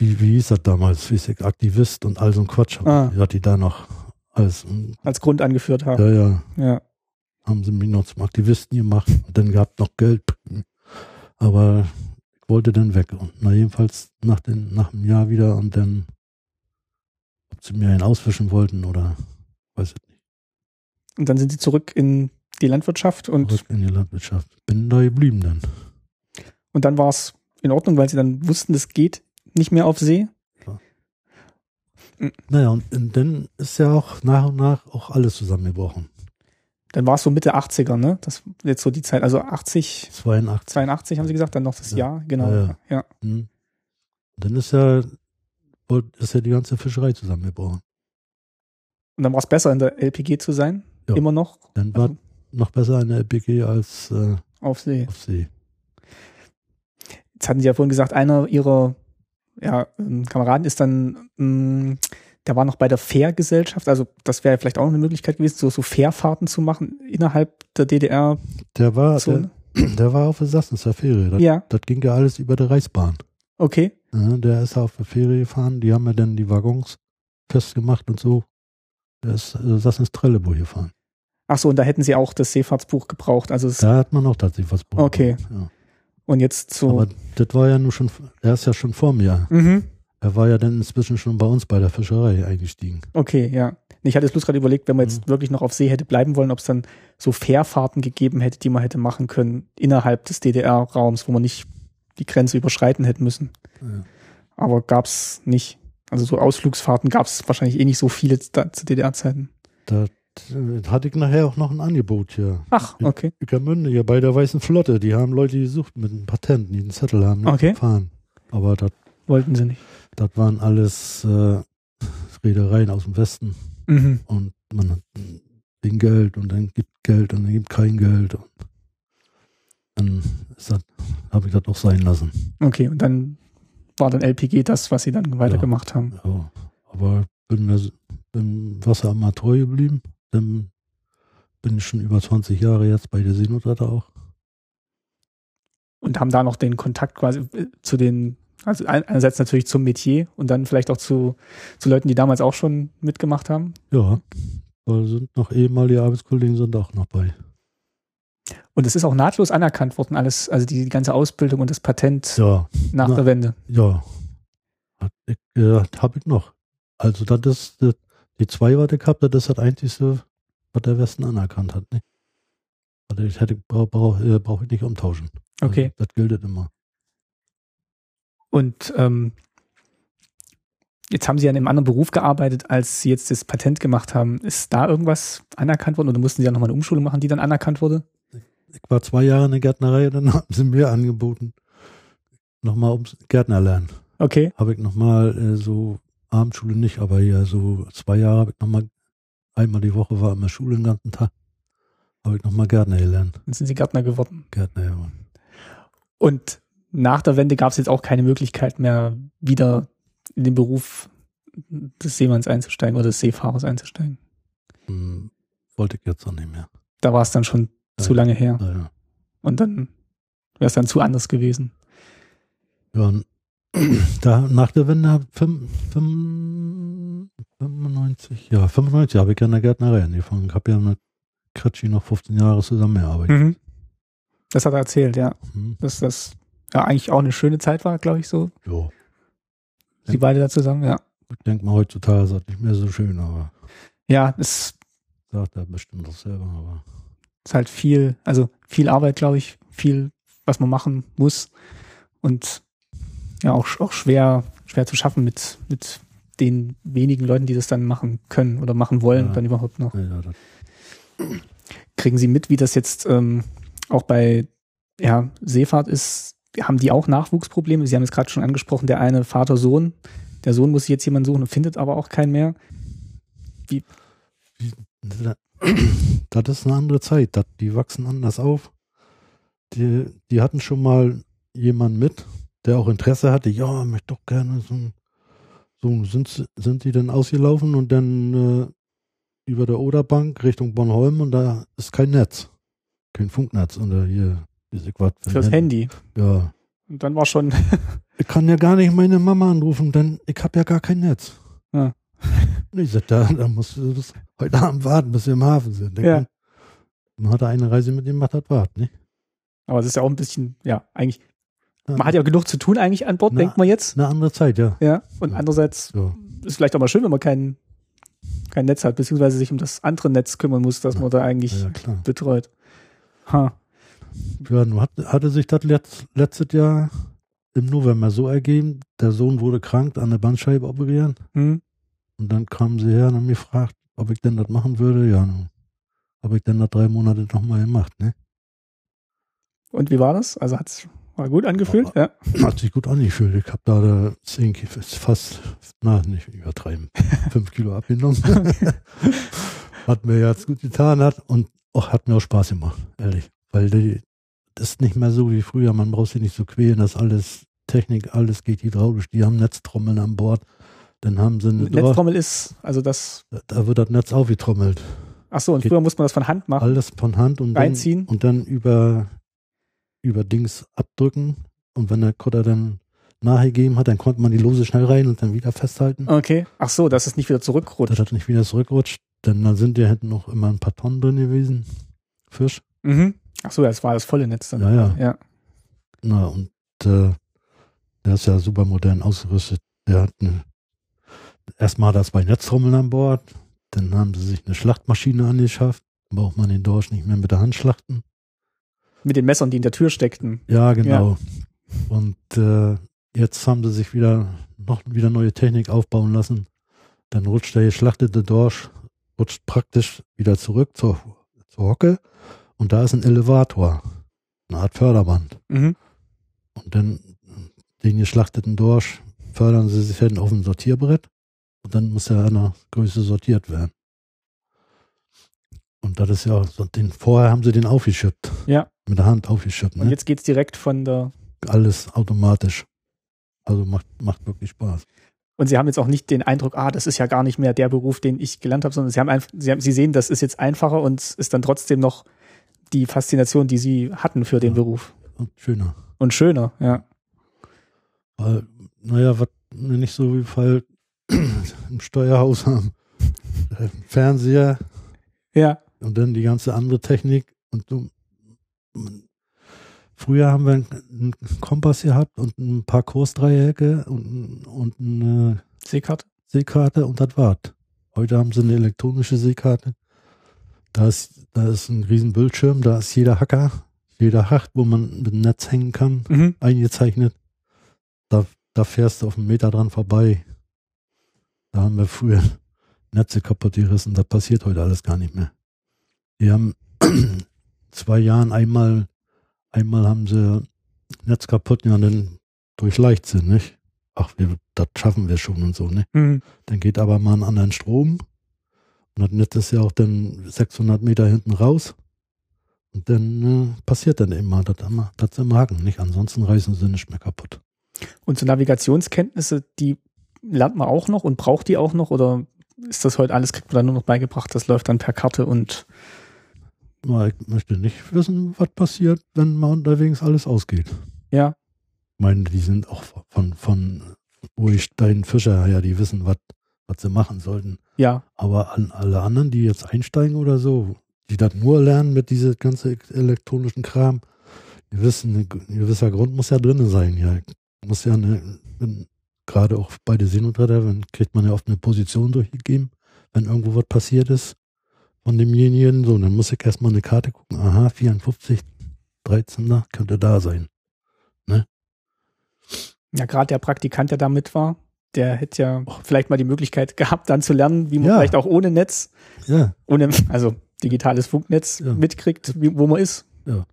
wie, wie hieß das damals, wie ist ich, Aktivist und all so ein Quatsch,
Ah.
hat die da noch alles, und,
als Grund angeführt haben.
ja, ja,
Ja.
haben sie mich noch zum Aktivisten gemacht und dann gehabt noch Geld. Aber ich wollte dann weg. Und na jedenfalls nach, den, nach einem Jahr wieder und dann, ob sie mir einen auswischen wollten oder weiß ich nicht,
Und dann sind Sie zurück in die Landwirtschaft und,
zurück in die Landwirtschaft. Bin da geblieben dann.
und dann war es in Ordnung, weil Sie dann wussten, es geht nicht mehr auf See.
Naja, und, und dann ist ja auch nach und nach auch alles zusammengebrochen.
Dann war es so Mitte 80er, ne? Das jetzt so die Zeit, also 80,
82.
82 haben Sie gesagt, dann noch das
Ja.
Jahr, genau.
Ja,
Ja,
ja. Hm. Und dann ist ja, ist ja die ganze Fischerei zusammengebrochen.
Und dann war es besser, in der LPG zu sein,
Ja.
immer noch
Dann war
also
noch besser eine LPG als äh,
auf See.
auf See.
Jetzt hatten Sie ja vorhin gesagt, einer Ihrer ja, ähm, Kameraden ist dann, mh, der war noch bei der Fährgesellschaft, also das wäre vielleicht auch noch eine Möglichkeit gewesen, so, so Fährfahrten zu machen innerhalb der DDR.
Der war, der, der war auf der Sassnitzer Fähre. Das,
Ja,
das ging ja alles über der Reichsbahn.
okay.
Ja, der ist auf der Fähre gefahren. Die haben ja dann die Waggons festgemacht und so. Der ist äh, Sassnitz-Trelleborg gefahren.
Ach so, und da hätten Sie auch das Seefahrtsbuch gebraucht. Also
Da hat man auch tatsächlich was bekommen.
Okay.
Ja.
Und jetzt so.
Aber das war ja nur schon, er ist ja schon vor mir.
mhm.
Er war ja dann inzwischen schon bei uns bei der Fischerei eingestiegen.
Okay, ja. Ich hatte jetzt bloß gerade überlegt, wenn man jetzt
Mhm.
wirklich noch auf See hätte bleiben wollen, ob es dann so Fährfahrten gegeben hätte, die man hätte machen können innerhalb des DDR-Raums, wo man nicht die Grenze überschreiten hätte müssen.
Ja.
Aber gab's nicht. Also so Ausflugsfahrten gab's wahrscheinlich eh nicht so viele zu DDR-Zeiten.
Da hatte ich nachher auch noch ein Angebot hier.
Ach, okay.
Ückermünde hier bei der Weißen Flotte. Die haben Leute gesucht mit einem Patent, die einen Zettel haben, nicht
Okay.
fahren. Aber das
Wollten sie nicht.
Das waren alles äh, Reedereien aus dem Westen
Mhm.
und man hat wegen Geld und dann gibt Geld und dann gibt kein Geld. Und dann habe ich das auch sein lassen.
Okay, und dann war dann LPG das, was sie dann weitergemacht haben.
Ja, aber bin bin Wasser am treu geblieben. Dann bin ich schon über 20 Jahre jetzt bei der Seenotretter auch.
Und haben da noch den Kontakt quasi äh, zu den, also ein- einerseits natürlich zum Metier und dann vielleicht auch zu, zu Leuten, die damals auch schon mitgemacht haben.
Ja, da sind noch ehemalige Arbeitskollegen sind auch noch bei.
Und es ist auch nahtlos anerkannt worden, alles, also die, die ganze Ausbildung und das Patent
Ja,
nach
na-
der Wende.
Ja, äh, habe ich noch. Also das ist das, die zwei, was ich habe, das ist das Einzige, was der Westen anerkannt hat. Ne? Also ich hätte brauche brauch, äh, brauch ich nicht umtauschen.
Okay.
Also, das gilt immer.
Und ähm, jetzt haben Sie ja in einem anderen Beruf gearbeitet, als Sie jetzt das Patent gemacht haben. Ist da irgendwas anerkannt worden oder mussten Sie ja nochmal eine Umschulung machen, die dann anerkannt wurde?
Ich war zwei Jahre in der Gärtnerei, dann haben sie mir angeboten, nochmal ums Gärtner lernen.
Okay.
Habe ich nochmal äh, so, Abendschule nicht, aber ja so zwei Jahre habe ich nochmal, einmal die Woche war immer Schule den ganzen Tag, habe ich nochmal Gärtner gelernt.
Dann sind Sie Gärtner geworden.
Gärtner, ja.
Und nach der Wende gab es jetzt auch keine Möglichkeit mehr, wieder in den Beruf des Seemanns einzusteigen oder des Seefahrers einzusteigen.
Hm, wollte ich jetzt auch nicht mehr.
Da war es dann schon
Ja.
zu lange her.
Naja.
Und dann wäre es dann zu anders gewesen.
Ja, und da nach der Wende hab fünf- fünf- 95, ja, 95 habe ich ja in der Gärtnerei angefangen. Ich habe ja mit Kretschi noch 15 Jahre zusammengearbeitet.
Mhm. Das hat er erzählt, ja.
Hm.
Dass das ja eigentlich auch eine schöne Zeit war, glaube ich, so.
Ja,
Sie beide da zusammen, ja.
ich denke mal, heutzutage ist das nicht mehr so schön, aber
Ja, es
sagt er bestimmt doch selber. Aber
ist halt viel, also viel Arbeit, glaube ich, viel, was man machen muss. Und ja auch, auch schwer, schwer zu schaffen mit, mit den wenigen Leuten, die das dann machen können oder machen wollen,
Ja.
dann überhaupt noch.
Ja,
Kriegen Sie mit, wie das jetzt ähm, auch bei ja, Seefahrt ist? Haben die auch Nachwuchsprobleme? Sie haben es gerade schon angesprochen, der eine Vater-Sohn. Der Sohn muss sich jetzt jemanden suchen und findet aber auch keinen mehr.
das ist eine andere Zeit. Das, die wachsen anders auf. Die, die hatten schon mal jemanden mit, der auch Interesse hatte. Ja, möchte doch gerne so, ein- so sind, sie- sind die dann ausgelaufen und dann äh, über der Oderbank Richtung Bornholm und da ist kein Netz. Kein Funknetz. Und da hier, diese Quatsch.
Fürs Handy.
Ja.
Und dann war schon,
Ich kann ja gar nicht meine Mama anrufen, denn ich habe ja gar kein Netz.
Ja.
Und ich sagte, da, da musst du das heute Abend warten, bis wir im Hafen sind.
Ja.
man, hatte eine Reise mit dem macht das warten, ne?
aber es ist ja auch ein bisschen, ja, eigentlich. Man hat ja genug zu tun eigentlich an Bord,
Na.
denkt man jetzt.
Eine andere Zeit, ja.
Ja. Und
Ja.
andererseits
So.
ist vielleicht auch mal schön, wenn man kein, kein Netz hat, beziehungsweise sich um das andere Netz kümmern muss, das
Ja.
man da eigentlich
Ja, ja, klar.
betreut. Ha.
Ja, nun hat, hatte sich das letzt, letztes Jahr im November so ergeben, der Sohn wurde krank, an der Bandscheibe operieren
Hm.
und dann kamen sie her und haben mich gefragt, ob ich denn das machen würde. Ja, nun habe ich dann nach drei Monate nochmal gemacht, ne?
Und wie war das? Also hat's war gut angefühlt? Ja.
Hat sich gut angefühlt. Ich habe da da zehn, fast, na, nicht übertreiben, fünf Kilo abgenommen. hat mir jetzt gut getan hat und auch hat mir auch Spaß gemacht, ehrlich. Weil die, das ist nicht mehr so wie früher. Man braucht sich nicht so quälen, das alles Technik, alles geht hydraulisch. Die haben Netztrommeln an Bord. Dann haben sie eine Dra-
Netztrommel ist, also das,
da wird das Netz aufgetrommelt.
ach so, und
Geht-
früher musste man das von Hand machen.
Alles von Hand und dann,
Reinziehen.
und dann über, über Dings abdrücken. Und wenn der Kutter dann nachgegeben hat, dann konnte man die Lose schnell rein und dann wieder festhalten,
Okay. Ach so, dass es nicht wieder zurückrutscht.
dass das nicht wieder zurückrutscht. Denn dann sind ja hinten noch immer ein paar Tonnen drin gewesen. Fisch.
Mhm. Ach so, das war das volle Netz dann.
Ja, ja.
Ja.
Na, und äh, der ist ja super modern ausgerüstet. Der hat eine, erstmal er zwei Netztrommeln an Bord, dann haben sie sich eine Schlachtmaschine angeschafft. Braucht man den Dorsch nicht mehr mit der Hand schlachten.
Mit den Messern, die in der Tür steckten.
Ja, genau. Und äh, jetzt haben sie sich wieder noch wieder neue Technik aufbauen lassen. Dann rutscht der geschlachtete Dorsch, rutscht praktisch wieder zurück zur, zur Hocke und da ist ein Elevator, eine Art Förderband.
Mhm.
Und dann den geschlachteten Dorsch fördern sie sich dann auf ein Sortierbrett und dann muss er einer Größe sortiert werden. Und das ist ja, den, vorher haben sie den aufgeschippt.
Ja.
Mit der Hand aufgeschippt.
Und
Ne?
jetzt geht's direkt von der,
Alles automatisch. Also macht, macht wirklich Spaß.
und Sie haben jetzt auch nicht den Eindruck, ah, das ist ja gar nicht mehr der Beruf, den ich gelernt habe, sondern Sie haben einfach, Sie, haben, Sie sehen, das ist jetzt einfacher und es ist dann trotzdem noch die Faszination, die Sie hatten für den
Ja.
Beruf.
Und schöner.
Und schöner, ja.
Weil, naja, was wir nicht so wie Fall im Steuerhaus haben. Äh, Fernseher
Ja.
Und dann die ganze andere Technik. Und du, früher haben wir einen, einen Kompass gehabt und ein paar Kursdreiecke und, und eine
Seekarte?
Seekarte und das war's. Heute haben sie eine elektronische Seekarte. Da ist, da ist ein riesen Bildschirm, da ist jeder Hacker, jeder Hacht, wo man mit dem Netz hängen kann,
Mhm.
eingezeichnet. Da, da fährst du auf einen Meter dran vorbei. Da haben wir früher Netze kaputt gerissen. Das passiert heute alles gar nicht mehr. Die haben zwei Jahren einmal, einmal haben sie Netz kaputt, ja, dann durch Leichtsinn, nicht? Ach, wir, das schaffen wir schon und so, ne?
Mhm.
Dann geht aber mal einen anderen Strom. Und das Netz ist ja auch dann 600 Meter hinten raus. Und dann äh, passiert dann immer, das immer, das im Haken, nicht? Ansonsten reißen sie nicht mehr kaputt.
Und so Navigationskenntnisse, die lernt man auch noch und braucht die auch noch oder ist das heute alles, kriegt man dann nur noch beigebracht, das läuft dann per Karte und
ich möchte nicht wissen, was passiert, wenn mal unterwegs alles ausgeht.
ja,
Ich meine, die sind auch von, von Urstein Fischer her, die wissen, was, was sie machen sollten.
ja,
Aber an alle anderen, die jetzt einsteigen oder so, die das nur lernen mit diesem ganzen elektronischen Kram, die wissen, ein gewisser Grund muss ja drin sein. Ja, muss ja eine, wenn, gerade auch bei der Seenotretter, kriegt man ja oft eine Position durchgegeben, wenn irgendwo was passiert ist von demjenigen. So, dann muss ich erstmal eine Karte gucken. Aha, 54, 13. könnte da sein. Ne?
Ja, gerade der Praktikant, der da mit war, der hätte ja vielleicht mal die Möglichkeit gehabt, dann zu lernen, wie man
Ja.
vielleicht auch ohne Netz,
Ja,
ohne, also digitales Funknetz
Ja.
mitkriegt, wo man ist.
Ja.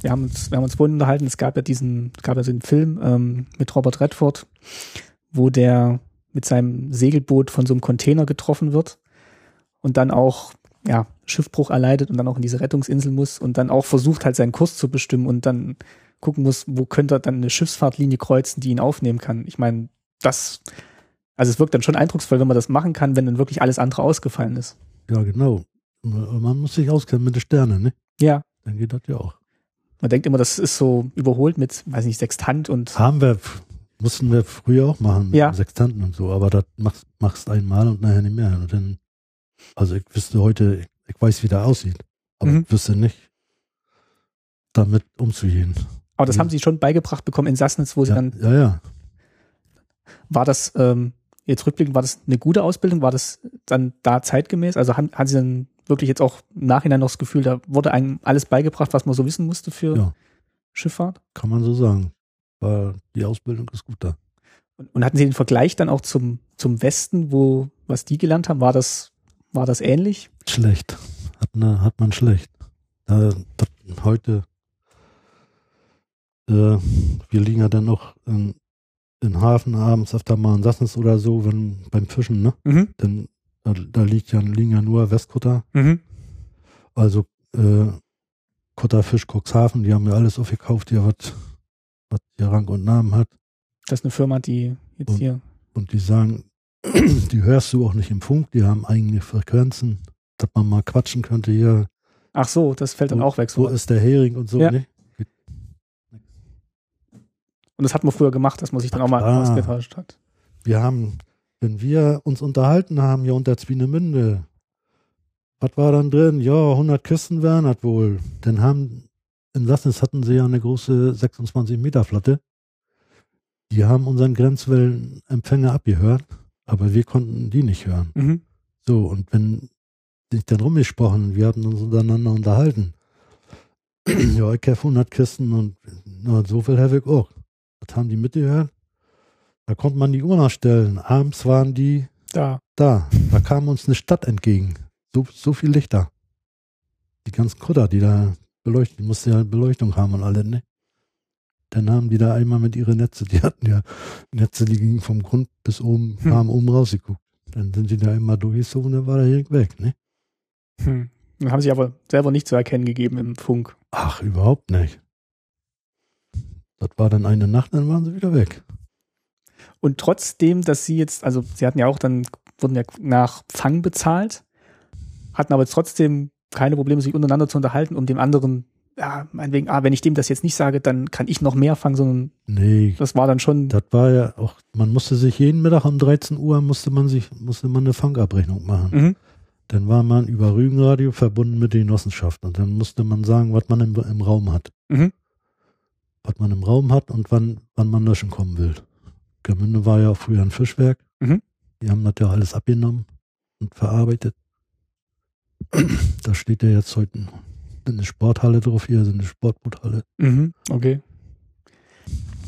Wir haben uns, wir haben uns vorhin unterhalten, es gab ja diesen, es gab ja einen Film ähm, mit Robert Redford, wo der mit seinem Segelboot von so einem Container getroffen wird und dann auch ja, Schiffbruch erleidet und dann auch in diese Rettungsinsel muss und dann auch versucht halt seinen Kurs zu bestimmen und dann gucken muss, wo könnte er dann eine Schiffsfahrtlinie kreuzen, die ihn aufnehmen kann. Ich meine, das, also es wirkt dann schon eindrucksvoll, wenn man das machen kann, wenn dann wirklich alles andere ausgefallen ist.
ja, genau. Man muss sich auskennen mit den Sternen, ne?
Ja,
Dann geht das ja auch.
man denkt immer, das ist so überholt mit, weiß nicht, Sextant und
Haben wir, mussten wir früher auch machen mit
Ja.
Sextanten und so, aber das machst, machst einmal und nachher nicht mehr. Und dann, also ich wüsste heute, ich weiß, wie der aussieht, aber
Mhm.
ich wüsste nicht, damit umzugehen.
aber das
Mhm.
haben sie schon beigebracht bekommen in Sassnitz, wo sie
Ja,
dann,
ja, ja.
war das, ähm, jetzt rückblickend, war das eine gute Ausbildung? War das dann da zeitgemäß? Also haben, haben sie dann wirklich jetzt auch im Nachhinein noch das Gefühl, da wurde einem alles beigebracht, was man so wissen musste für
Ja.
Schifffahrt?
kann man so sagen. War, die Ausbildung ist gut da.
Und, und hatten Sie den Vergleich dann auch zum, zum Westen, wo, was die gelernt haben, war das, war das ähnlich?
Schlecht. Hat, ne, hat man schlecht. Das, heute, äh, wir liegen ja dann noch in, in Hafen abends öfter mal in Sassnitz oder so, wenn beim Fischen, ne?
Mhm.
Denn da, da liegt ja, liegen ja nur Westkutter,
Mhm.
also äh, Kutterfisch Cuxhaven, die haben ja alles aufgekauft, hier was, was hier Rang und Namen hat.
Das ist eine Firma, die jetzt
Und-
hier.
Und die sagen, die hörst du auch nicht im Funk, die haben eigene Frequenzen, dass man mal quatschen könnte hier,
Ach so, das fällt dann
Wo-
auch weg.
wo
So.
ist der Hering und so,
Ja.
ne?
Und das hat man früher gemacht, dass man sich dann auch mal
Ah.
ausgetauscht hat.
Wir haben, wenn wir uns unterhalten haben, hier unter Zwienemünde, was war dann drin? Ja, 100 Kisten wären das wohl. Dann haben, in Sassnitz hatten sie ja eine große 26 Meter Flotte. Die haben unseren Grenzwellenempfänger abgehört, aber wir konnten die nicht hören.
Mhm.
So, und wenn sich dann rumgesprochen, wir hatten uns untereinander unterhalten. ja, ich habe 100 Kisten und na, so viel habe ich auch. Das haben die mitgehört. Da konnte man die Uhr nachstellen. Abends waren die
Da.
da. Da kam uns eine Stadt entgegen. So, so viel Lichter. Die ganzen Kutter, die da beleuchtet, die mussten ja Beleuchtung haben und alle, ne? Dann haben die da einmal mit ihren Netze, die hatten ja Netze, die gingen vom Grund bis oben,
Hm.
haben oben rausgeguckt. Dann sind die da immer durchgezogen, dann war der Hering weg, ne?
Hm. Dann haben sie aber selber nicht zu erkennen gegeben im Funk.
Ach, überhaupt nicht. Das war dann eine Nacht, dann waren sie wieder weg.
Und trotzdem, dass sie jetzt, also sie hatten ja auch dann, wurden ja nach Fang bezahlt, hatten aber trotzdem keine Probleme, sich untereinander zu unterhalten, um dem anderen, ja, meinetwegen, ah, wenn ich dem das jetzt nicht sage, dann kann ich noch mehr fangen, sondern
Nee,
das war dann schon,
das war ja auch, man musste sich jeden Mittag um 13 Uhr musste man sich, musste man eine Fangabrechnung machen.
mhm.
Dann war man über Rügenradio verbunden mit der Genossenschaft und dann musste man sagen, was man im, im Raum hat.
Mhm.
Was man im Raum hat und wann, wann man löschen kommen will. Gemünde war ja auch früher ein Fischwerk.
Mhm.
Die haben das ja alles abgenommen und verarbeitet. Da steht ja jetzt heute eine Sporthalle drauf, hier ist eine Sportboothalle.
Mhm. okay.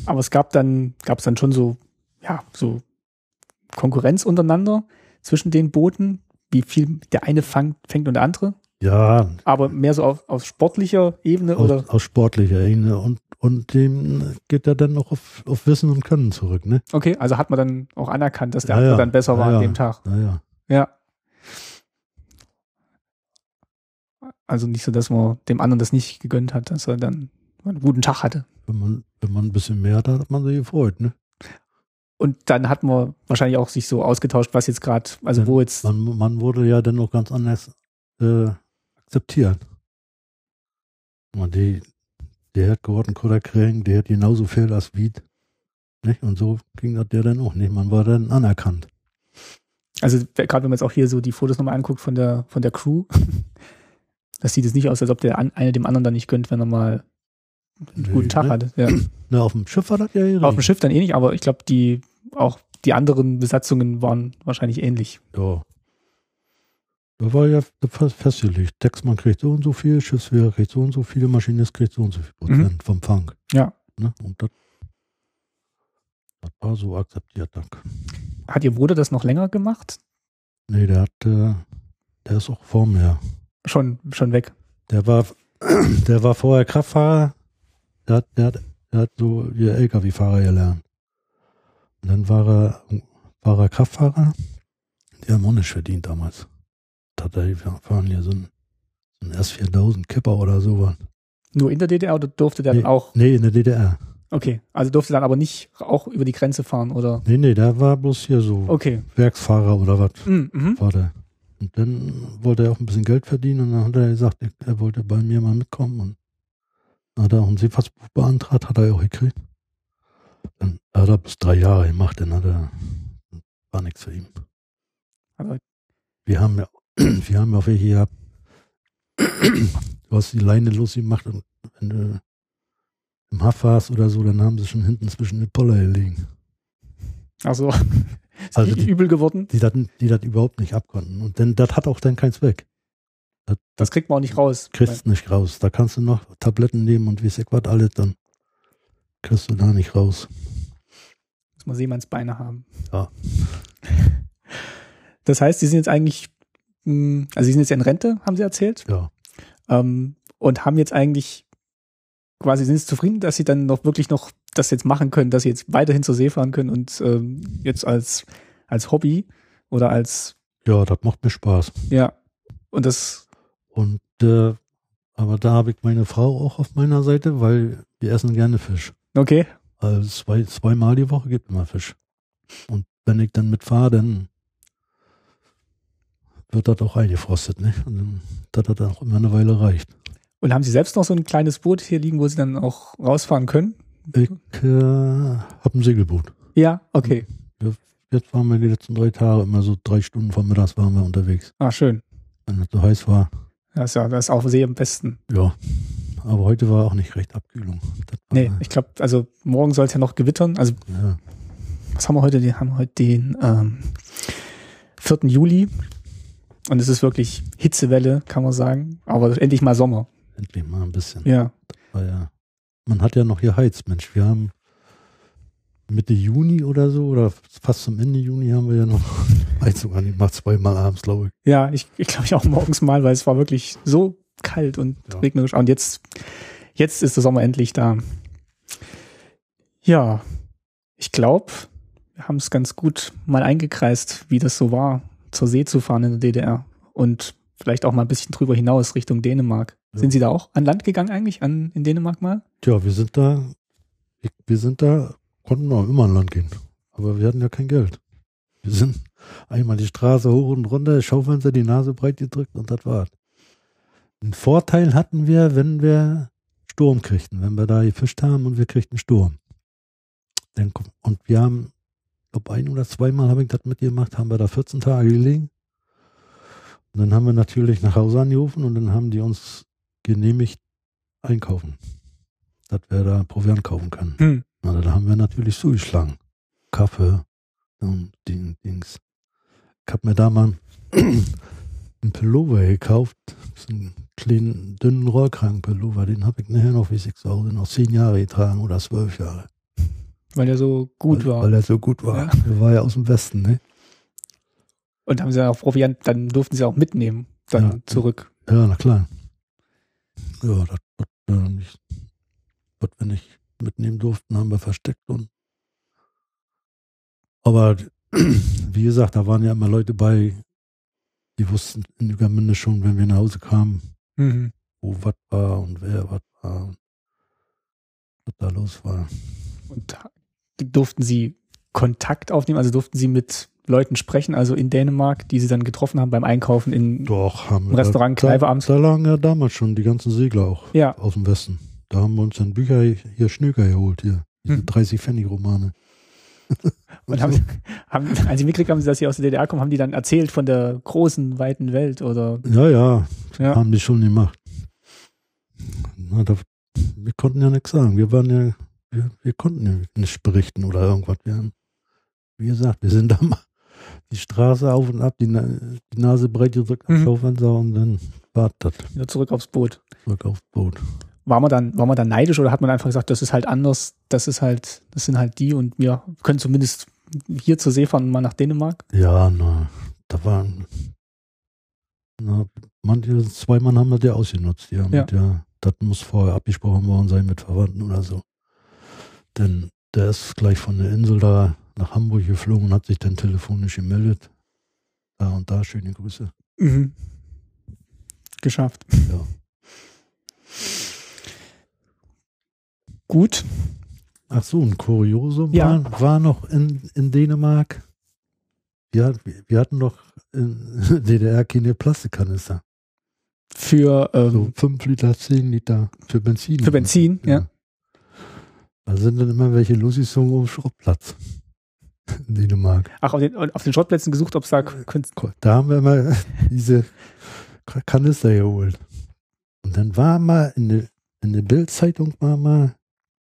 Aber es gab dann, gab es dann schon so, ja, so Konkurrenz untereinander zwischen den Booten, wie viel der eine fang, fängt und der andere,
Ja,
aber mehr so auf, auf sportlicher Ebene oder?
aus, aus sportlicher Ebene und, und dem geht er dann noch auf, auf Wissen und Können zurück, ne?
Okay, also hat man dann auch anerkannt, dass der
Ja,
andere
ja.
dann besser
Ja,
war
ja.
an dem Tag.
Naja.
Ja. Also nicht so, dass man dem anderen das nicht gegönnt hat, dass er dann einen guten Tag hatte.
Wenn man, wenn man ein bisschen mehr hat, hat man sich gefreut, ne?
Und dann hat man wahrscheinlich auch sich so ausgetauscht, was jetzt gerade, also
Ja,
wo jetzt,
Man, man wurde ja dann noch ganz anders äh, akzeptiert. Und die, der hat Gordon Kutter kriegen, der hat genauso viel als Wied. Nicht? Und so ging das der dann auch nicht. Man war dann anerkannt.
also gerade wenn man jetzt auch hier so die Fotos nochmal anguckt von der, von der Crew, das sieht jetzt nicht aus, als ob der an, eine dem anderen dann nicht gönnt, wenn er mal einen
Nee,
guten Tag
ne?
hatte. Ja.
Na, auf dem Schiff war das ja
Auf dem. Schiff dann eh nicht, aber ich glaube, die, auch die anderen Besatzungen waren wahrscheinlich ähnlich.
Ja. Da war ja fest- festgelegt. Textmann kriegt so und so viel, Schiffswehr kriegt so und so viel, Maschinist kriegt so und so viel Prozent vom Fang.
Ja.
Ne? Und das, das war so akzeptiert. Dann.
Hat Ihr Bruder das noch länger gemacht?
Nee, der hat, äh, der ist auch vor mir.
Schon, schon weg.
Der war, der war vorher Kraftfahrer. Der hat, der hat, der hat so wie LKW-Fahrer gelernt. Und dann war er, war er Kraftfahrer. Die haben auch nicht verdient damals. Wir fahren hier so ein, so ein S4000 Kipper oder sowas.
Nur in der DDR oder durfte der
Nee.
dann auch?
Nee, in der DDR.
Okay, also durfte dann aber nicht auch über die Grenze fahren oder?
Nee, nee, der war bloß hier so
Okay.
Werksfahrer oder was
Mhm. mhm.
war der. Und dann wollte er auch ein bisschen Geld verdienen und dann hat er gesagt, er wollte bei mir mal mitkommen und dann hat er auch ein Seefahrtsbuch beantragt, hat er auch gekriegt. Dann hat er bis drei Jahre gemacht, dann hat er, war nichts für ihn.
Aber
Wir haben ja, wir haben ja auch welche gehabt, du hast die Leine losgemacht und wenn du im Haff warst oder so, dann haben sie schon hinten zwischen den Poller gelegen.
also, ist
Also die-
übel geworden.
Die das, die überhaupt nicht abkonnten. Und denn das hat auch dann keinen Zweck. Das,
Das kriegt man auch nicht raus.
kriegst du nicht raus. Da kannst du noch Tabletten nehmen und wie es was alles, dann kriegst du da nicht raus.
Muss man Seemannsbeine haben.
Ja.
Das heißt, Sie sind jetzt eigentlich, mh, also Sie sind jetzt in Rente, haben Sie erzählt,
Ja.
ähm, und haben jetzt eigentlich quasi, sind Sie zufrieden, dass Sie dann noch wirklich noch das jetzt machen können, dass Sie jetzt weiterhin zur See fahren können und ähm, jetzt als, als Hobby oder als,
Ja, das macht mir Spaß.
ja, und das,
Und äh, aber da habe ich meine Frau auch auf meiner Seite, weil wir essen gerne Fisch.
okay,
Also zwei, zweimal die Woche gibt immer Fisch. Und wenn ich dann mitfahre, dann wird das auch eingefrostet, ne? Und dann, dass das dann auch immer eine Weile reicht.
und haben Sie selbst noch so ein kleines Boot hier liegen, wo Sie dann auch rausfahren können?
Ich äh, habe ein Segelboot.
Ja, okay,
Jetzt waren wir die letzten drei Tage immer so drei Stunden vor mittags waren wir unterwegs.
ah, schön.
Wenn es so heiß war.
Das ist ja, das ist auf See am besten.
Ja. Aber heute war auch nicht recht Abkühlung. Das
Nee, ich glaube, also morgen soll es ja noch gewittern. Also
Ja,
was haben wir heute? Wir haben heute den ähm, 4. Juli und es ist wirklich Hitzewelle, kann man sagen. Aber endlich mal Sommer.
endlich mal ein bisschen.
Ja.
War ja, man hat ja noch geheizt, Mensch. Wir haben Mitte Juni oder so, oder fast zum Ende Juni haben wir ja noch Heizung angemacht, zweimal abends, glaube ich.
Ja, ich, ich glaube ich auch morgens mal, weil es war wirklich so kalt und
Ja.
regnerisch. Und jetzt, jetzt ist der Sommer endlich da. Ja, ich glaube, wir haben es ganz gut mal eingekreist, wie das so war, zur See zu fahren in der DDR. Und vielleicht auch mal ein bisschen drüber hinaus Richtung Dänemark.
Ja.
Sind Sie da auch an Land gegangen eigentlich, an, in Dänemark mal?
Tja, wir sind da, ich, wir sind da, konnten auch immer an Land gehen. Aber wir hatten ja kein Geld. Wir sind einmal die Straße hoch und runter, Schaufenster, die Nase breit gedrückt und das war's. Einen Vorteil hatten wir, wenn wir Sturm kriegten, wenn wir da gefischt haben und wir kriegten Sturm. Dann, und wir haben, glaube ein oder zweimal habe ich das mitgemacht, haben wir da 14 Tage gelegen. Und dann haben wir natürlich nach Hause angerufen und dann haben die uns genehmigt einkaufen, dass wir da Proviant kaufen können.
Hm.
Na, da haben wir natürlich zugeschlagen. Kaffee und Ding, Dings. Ich habe mir da mal einen Pullover gekauft. So einen kleinen, dünnen Rollkragenpullover. Den habe ich nachher noch, wie ich zu Hause, noch zehn Jahre getragen oder zwölf Jahre.
Weil der so gut
weil,
war.
Weil er so gut war.
Ja.
Der war ja aus dem Westen, ne?
Und haben sie auch Proviant, dann durften sie auch mitnehmen, dann
Ja.
zurück.
Ja, na klar. Ja, das, das, äh, nicht, was wir nicht mitnehmen durften, haben wir versteckt und aber wie gesagt, da waren ja immer Leute bei, die wussten in Übermünde schon, wenn wir nach Hause kamen,
Mhm.
wo was war und wer was war und was da los war.
Und durften sie Kontakt aufnehmen, also durften sie mit Leuten sprechen, also in Dänemark, die sie dann getroffen haben beim Einkaufen in
Doch, haben
Im
wir.
Restaurant,
da,
Kneipe
da,
abends.
da lagen ja damals schon die ganzen Segler auch
Ja,
aus dem Westen. Da haben wir uns dann Bücher hier Schnöker geholt, hier. Diese
Hm.
30 Pfennig Romane.
und haben, haben, als sie mitgekriegt haben, dass sie aus der DDR kommen, haben die dann erzählt von der großen, weiten Welt oder
Ja, ja,
ja.
haben die schon gemacht. Na, da, wir konnten ja nichts sagen. Wir waren ja, wir, wir konnten ja nicht berichten oder irgendwas. Wir haben, wie gesagt, wir sind da mal die Straße auf und ab, die, Na die Nase breit gedrückt am
Mhm.
Schaufenster und dann war das
wieder zurück aufs Boot.
zurück aufs Boot.
war man dann, war man dann neidisch oder hat man einfach gesagt, das ist halt anders, das ist halt, das sind halt die und wir können zumindest hier zur See fahren und mal nach Dänemark?
Ja, na, da waren, na, manche, zwei Mann haben das ja ausgenutzt, ja,
Ja.
ja. Das muss vorher abgesprochen worden sein mit Verwandten oder so. Denn der ist gleich von der Insel da nach Hamburg geflogen und hat sich dann telefonisch gemeldet. Da und da, schöne Grüße.
Mhm. Geschafft.
Ja.
Gut.
Ach so, ein Kuriosum
Ja.
war, war noch in, in Dänemark. Wir, wir hatten doch in DDR keine Plastikkanister.
Für, ähm,
So 5 Liter, 10 Liter für Benzin.
Für Benzin, ja.
Da sind dann immer welche losgezogen auf dem Schrottplatz. In Dänemark.
ach, auf den, auf den Schrottplätzen gesucht, ob es da Kunst.
Da haben wir immer diese Kanister geholt. Und dann war mal in der, in der Bildzeitung war mal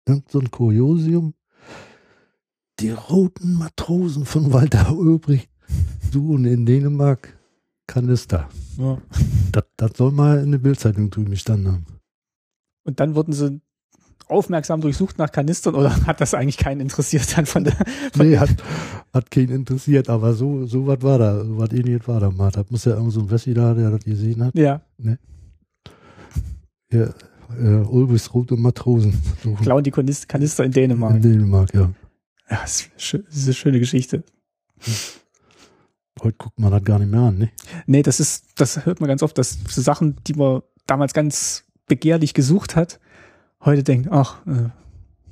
irgend so ein Kuriosium. Die roten Matrosen von Walter Ulbricht suchen in Dänemark Kanister.
Ja.
Das, das soll mal in der Bildzeitung drüben gestanden haben.
Und dann wurden sie aufmerksam durchsucht nach Kanistern oder hat das eigentlich keinen interessiert dann von der, von
Nee, hat, hat keinen interessiert, aber so, so was war da, so was ähnliches war da mal. Das muss ja irgend so ein Wessi da, der das gesehen hat.
ja,
Ja, äh, Ulbrichts rote Matrosen suchen
klauen die Kanis- Kanister in
in
Dänemark.
Dänemark, ja.
Ja, das ist, schön, das ist eine schöne Geschichte.
Heute guckt man das gar nicht mehr an, ne?
Nee, das ist, das hört man ganz oft, dass so Sachen, die man damals ganz begehrlich gesucht hat, heute denkt, ach, äh,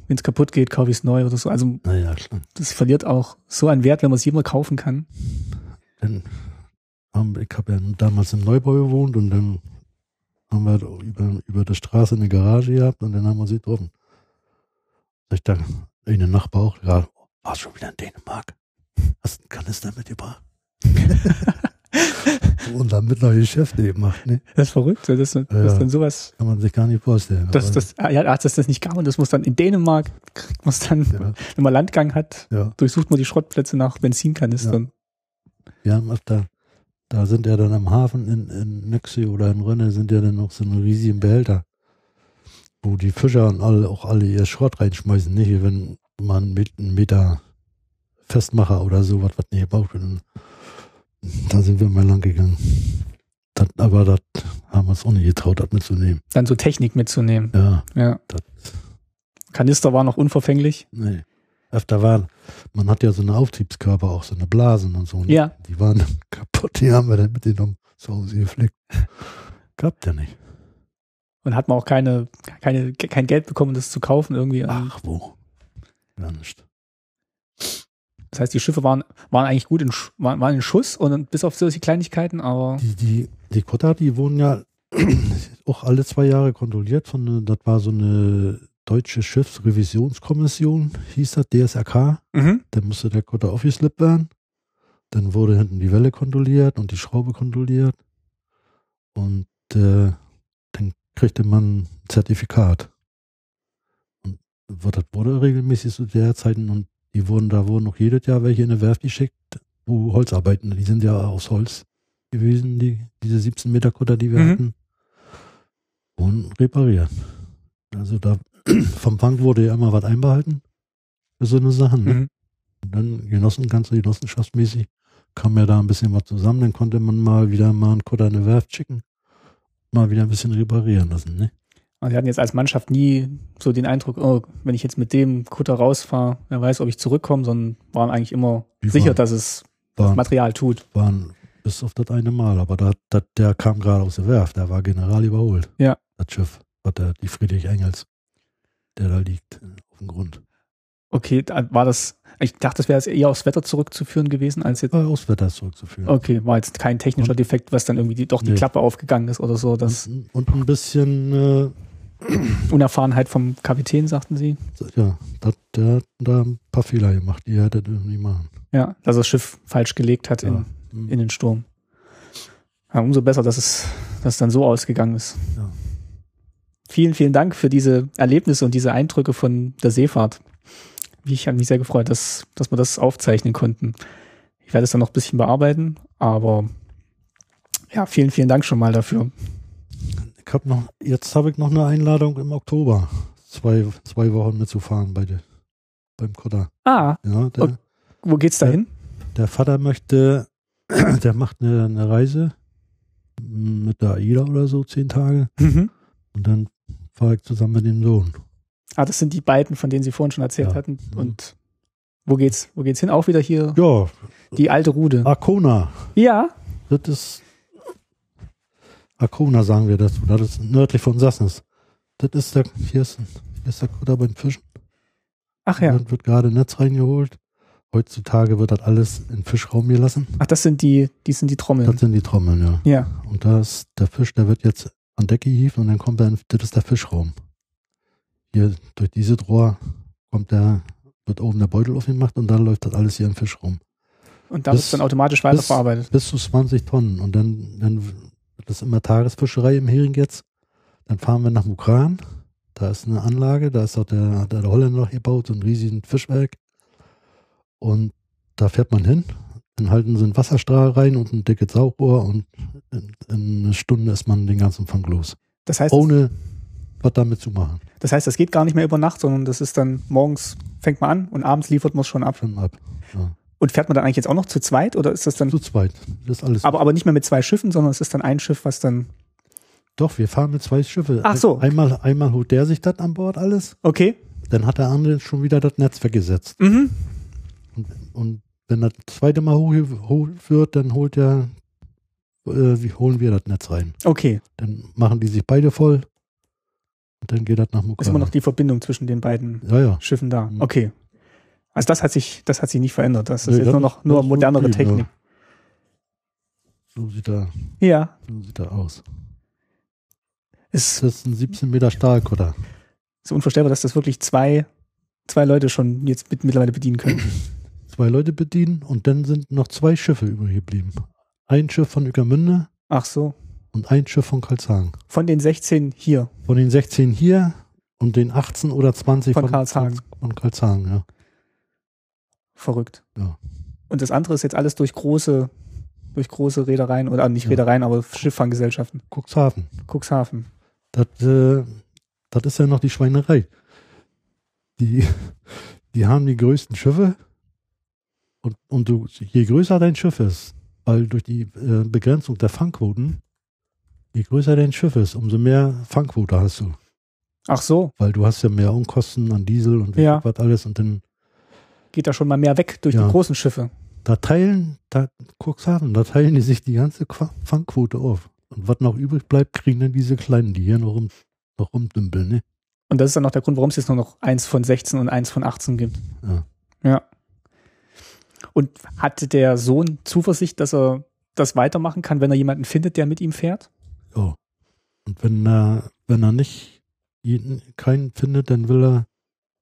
wenn es kaputt geht, kaufe ich es neu oder so. Also
Naja,
das verliert auch so an Wert, wenn man es immer kaufen kann.
Dann haben, wir- ich habe ja damals im Neubau gewohnt und dann haben wir über, über der Straße eine Garage gehabt und dann haben wir sie getroffen. Ich dann, eine Nachbar auch, ja, warst schon wieder in Dänemark? Hast einen Kanister mitgebracht? und damit neue Geschäfte gemacht, ne?
Das ist verrückt, das, das
Ja.
dann sowas,
Kann man sich gar nicht vorstellen.
dass das, ja, dass das nicht gab und das muss dann in Dänemark, kriegt man es dann,
ja,
wenn man Landgang hat,
ja.
durchsucht man die Schrottplätze nach Benzinkanistern.
Wir haben öfter, da sind ja dann am Hafen in, in Nexi oder in Rönne sind ja dann noch so eine riesigen Behälter, wo die Fischer und alle, auch alle ihr Schrott reinschmeißen, nicht? Wenn man mit einem Meter Festmacher oder sowas, was nicht gebraucht wird. Da sind wir mal lang gegangen. Das, aber das haben wir uns auch nicht getraut, das mitzunehmen.
Dann so Technik mitzunehmen.
Ja,
Ja.
das,
Kanister war noch unverfänglich.
nee. Öfter waren, man hat ja so eine Auftriebskörper, auch so eine Blasen und so.
Ja.
Die waren kaputt, die haben wir dann mitgenommen, zu Hause geflickt. Gab ja nicht.
Und hat man auch keine, keine, kein Geld bekommen, das zu kaufen irgendwie.
Ach, wo? Gar nicht.
Das heißt, die Schiffe waren, waren eigentlich gut in, waren, waren in Schuss und bis auf solche Kleinigkeiten, aber
Die, die, die Kutter, die wurden ja auch alle zwei Jahre kontrolliert von, das war so eine deutsche Schiffsrevisionskommission, hieß das, DSRK.
mhm.
Dann musste der Kutter aufgeslippt werden. Dann wurde hinten die Welle kontrolliert und die Schraube kontrolliert. Und äh, dann kriegte man ein Zertifikat. Und das wurde regelmäßig zu der Zeiten und die wurden, da wurden noch jedes Jahr welche in eine Werft geschickt, wo Holzarbeiten, die sind ja aus Holz gewesen, die, diese 17 Meter Kutter, die wir
Mhm.
hatten. Und repariert. Also da vom Fang wurde ja immer was einbehalten für so eine Sachen. Ne?
Mhm.
Und dann Genossen, ganze genossenschaftsmäßig, kam ja da ein bisschen was zusammen, dann konnte man mal wieder mal einen Kutter in eine Werft schicken, mal wieder ein bisschen reparieren lassen, ne?
Und wir hatten jetzt als Mannschaft nie so den Eindruck, oh, wenn ich jetzt mit dem Kutter rausfahre, wer weiß, ob ich zurückkomme, sondern waren eigentlich immer
Die
sicher,
waren-
dass es
Waren,
Material tut.
waren bis auf das eine Mal, aber da, da, der kam gerade aus der Werft, der war general überholt.
Ja.
Das Schiff, was der, die Friedrich Engels, der da liegt äh, auf dem Grund.
Okay, da war das, ich dachte, das wäre jetzt eher aufs Wetter zurückzuführen gewesen, als jetzt,
War aus Wetter zurückzuführen.
okay, war jetzt kein technischer Defekt, was dann irgendwie die, doch die
Nee.
Klappe aufgegangen ist oder so. Das
und, und ein bisschen, äh,
Unerfahrenheit vom Kapitän, sagten sie.
ja, das, der hat da ein paar Fehler gemacht, die er hätte nicht machen.
Ja, dass er das Schiff falsch gelegt hat in,
Mhm.
in den Sturm. Ja, umso besser, dass es, dass es dann so ausgegangen ist.
Ja.
Vielen, vielen Dank für diese Erlebnisse und diese Eindrücke von der Seefahrt. Ich habe mich sehr gefreut, dass, dass wir das aufzeichnen konnten. Ich werde es dann noch ein bisschen bearbeiten, aber ja, vielen, vielen Dank schon mal dafür.
Ich hab noch, jetzt habe ich noch eine Einladung im Oktober. Zwei, zwei Wochen mitzufahren bei der, beim Kotter.
Ah,
Ja, der,
Okay. wo geht's da hin?
der Vater möchte, der macht eine, eine Reise mit der AIDA oder so, zehn Tage.
Mhm.
Und dann fahre ich zusammen mit dem Sohn.
Ah, das sind die beiden, von denen Sie vorhin schon erzählt
Ja.
hatten. Und wo geht's, wo geht's hin? Auch wieder hier
Ja,
die alte Rude.
Arkona.
Ja.
Das ist Arkona, sagen wir dazu. Das ist nördlich von Sassnitz. Das ist der, hier ist, hier ist der Kutter beim Fischen.
Ach ja.
Dann wird gerade Netz reingeholt. Heutzutage wird das alles in Fischraum gelassen.
Ach, das sind die, die sind die Trommeln.
Das sind die Trommeln, ja.
ja.
Und da ist der Fisch, der wird jetzt an Deck gehievt und dann kommt er, in, das ist der Fischraum. Hier durch diese Rohr kommt der, wird oben der Beutel aufgemacht und dann läuft das alles hier im Fischraum.
Und da
Bis-
wird dann automatisch weiterverarbeitet.
Bis zu 20 Tonnen. Und dann, dann wird das immer Tagesfischerei im Hering jetzt. Dann fahren wir nach Mukran. Da ist eine Anlage, da ist auch der, der, der Holländer noch gebaut, so ein riesiges Fischwerk. Und da fährt man hin, dann halten sie einen Wasserstrahl rein und ein dickes Saugrohr und in, in einer Stunde ist man den ganzen Fang los.
Das heißt,
Ohne was damit zu machen.
das heißt, das geht gar nicht mehr über Nacht, sondern das ist dann morgens fängt man an und abends liefert man es schon ab.
Schon ab. Ja.
Und fährt man dann eigentlich jetzt auch noch zu zweit oder ist das dann
Zu zweit. Das ist alles.
aber aber nicht mehr mit zwei Schiffen, sondern es ist dann ein Schiff, was dann
Doch, wir fahren mit zwei Schiffe.
Ach so.
Einmal, einmal holt der sich das an Bord alles.
okay.
Dann hat der andere schon wieder das Netz weggesetzt.
Mhm.
Und, und wenn das zweite Mal hochgeholt wird, dann holt der, äh, wie holen wir das Netz rein.
Okay.
Dann machen die sich beide voll und dann geht das nach
Ist
Mukran.
immer noch die Verbindung zwischen den beiden
ja, ja.
Schiffen da.
Mhm.
Okay. Also das hat sich, das hat sich nicht verändert. Das ist
Nee,
jetzt
das
nur noch
ist-
nur
ist
modernere Technik.
So sieht er,
Ja.
so sieht er aus.
Ist
Das ist ein 17 Meter Stahlkutter.
so unvorstellbar, dass das wirklich zwei, zwei Leute schon jetzt mit, mittlerweile bedienen können.
Zwei Leute bedienen und dann sind noch zwei Schiffe übrig geblieben. Ein Schiff von Ueckermünde
Ach so.
Und ein Schiff von Karlshagen.
Von den 16 hier.
Von den 16 hier und den 18 oder 20
Von Karlshagen.
Von Karlshagen, ja.
Verrückt.
Ja.
Und das andere ist jetzt alles durch große, durch große Reedereien oder nicht
Ja.
Reedereien, aber Schifffanggesellschaften.
Cuxhaven.
Cuxhaven.
Das, äh, das ist ja noch die Schweinerei. Die, die haben die größten Schiffe und, und du, je größer dein Schiff ist, weil durch die äh, Begrenzung der Fangquoten, je größer dein Schiff ist, umso mehr Fangquote hast du.
Ach so.
Weil du hast ja mehr Unkosten an Diesel und
Ja.
was alles und dann
Geht da schon mal mehr weg durch
Ja.
die großen Schiffe.
da teilen, da, Cuxhaven, da teilen die sich die ganze Fangquote auf. Und was noch übrig bleibt, kriegen dann diese Kleinen, die hier noch, rum, noch rumdümpeln, ne?
Und das ist dann auch der Grund, warum es jetzt nur noch eins von 16 und eins von 18 gibt.
Ja.
Ja. Und hatte der Sohn Zuversicht, dass er das weitermachen kann, wenn er jemanden findet, der mit ihm fährt?
Ja. Und wenn er, wenn er nicht jeden, keinen findet, dann will er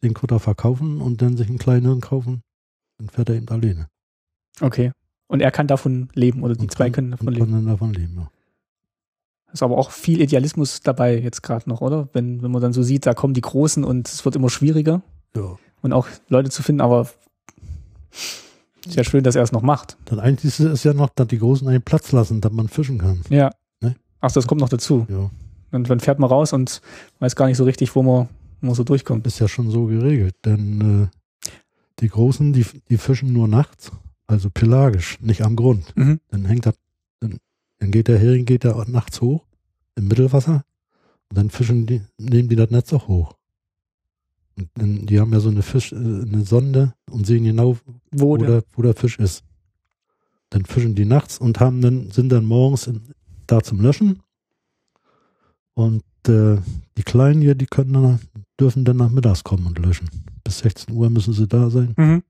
den Kutter verkaufen und dann sich einen kleineren kaufen. Dann fährt er eben alleine.
Okay. Und er kann davon leben oder die
Und
zwei
kann-
können davon leben.
kann dann davon leben, ja.
Ist aber auch viel Idealismus dabei jetzt gerade noch, oder? Wenn, wenn man dann so sieht, da kommen die Großen und es wird immer schwieriger
ja.
und auch Leute zu finden, aber ist ja schön, dass er es noch macht.
Das Einzige ist ja noch, dass die Großen einen Platz lassen, dass man fischen kann.
Ja. Ach, das kommt noch dazu.
Ja.
Und dann fährt man raus und weiß gar nicht so richtig, wo man, wo man so durchkommt.
Ist ja schon so geregelt, denn äh, die Großen, die, die fischen nur nachts, also pelagisch, nicht am Grund.
Mhm.
Dann hängt das, dann, dann geht der Hering geht da nachts hoch im Mittelwasser und dann fischen die, nehmen die das Netz auch hoch. Und dann, die haben ja so eine Fisch, äh, eine Sonde und sehen genau,
Wo,
wo,
der,
der, wo der Fisch ist. Dann fischen die nachts und haben dann, sind dann morgens in, da zum Löschen. Und äh, die Kleinen hier, die können dann, dürfen dann nachmittags kommen und löschen. Bis 16 Uhr müssen sie da sein.
Mhm.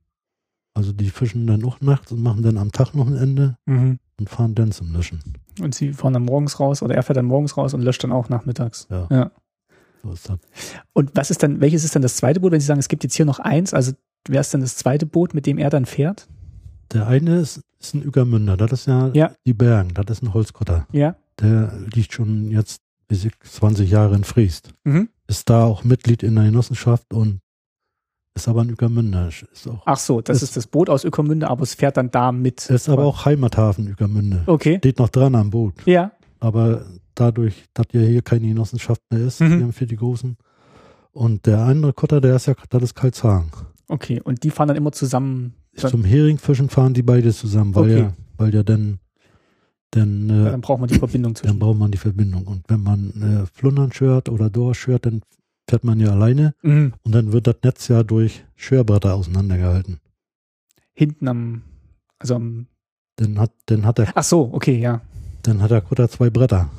Also die fischen dann auch nachts und machen dann am Tag noch ein Ende
Mhm.
und fahren dann zum Löschen.
Und sie fahren dann morgens raus oder er fährt dann morgens raus und löscht dann auch nachmittags.
Ja.
Ja.
So ist das.
Und was ist dann, welches ist dann das zweite Boot, wenn Sie sagen, es gibt jetzt hier noch eins? Also wer ist denn das zweite Boot, mit dem er dann fährt?
Der eine ist, ist ein Ueckermünder, das ist ja,
Ja.
die Bergen, das ist ein Holzkotter.
Ja.
Der liegt schon jetzt weiß ich, 20 Jahre in Friest.
Mhm.
Ist da auch Mitglied in der Genossenschaft und ist aber ein Ueckermünder. Ist, auch,
Ach so, das
Ist-
ist das Boot aus Ökomünde, aber es fährt dann da mit.
ist aber auch Heimathafen Ueckermünde.
Okay.
Steht noch dran am Boot.
Ja.
Aber dadurch, dass ja hier keine Genossenschaft mehr ist,
Mhm.
für die Großen. Und der andere Kutter, der ist ja, das ist Karlshagen.
Okay, und die fahren dann immer zusammen. Dann,
Zum Heringfischen fahren die beide zusammen, weil
Okay.
ja, weil ja dann, dann,
ja,
äh,
dann braucht man die Verbindung
dann
zwischen.
braucht man die Verbindung. Und wenn man äh, Flundern schört oder Dorf schört, dann fährt man ja alleine
Mhm.
und dann wird das Netz ja durch Schörbretter auseinandergehalten.
Hinten am, also am,
Dann hat, dann hat der,
ach so, okay, ja.
dann hat der Kutter zwei Bretter.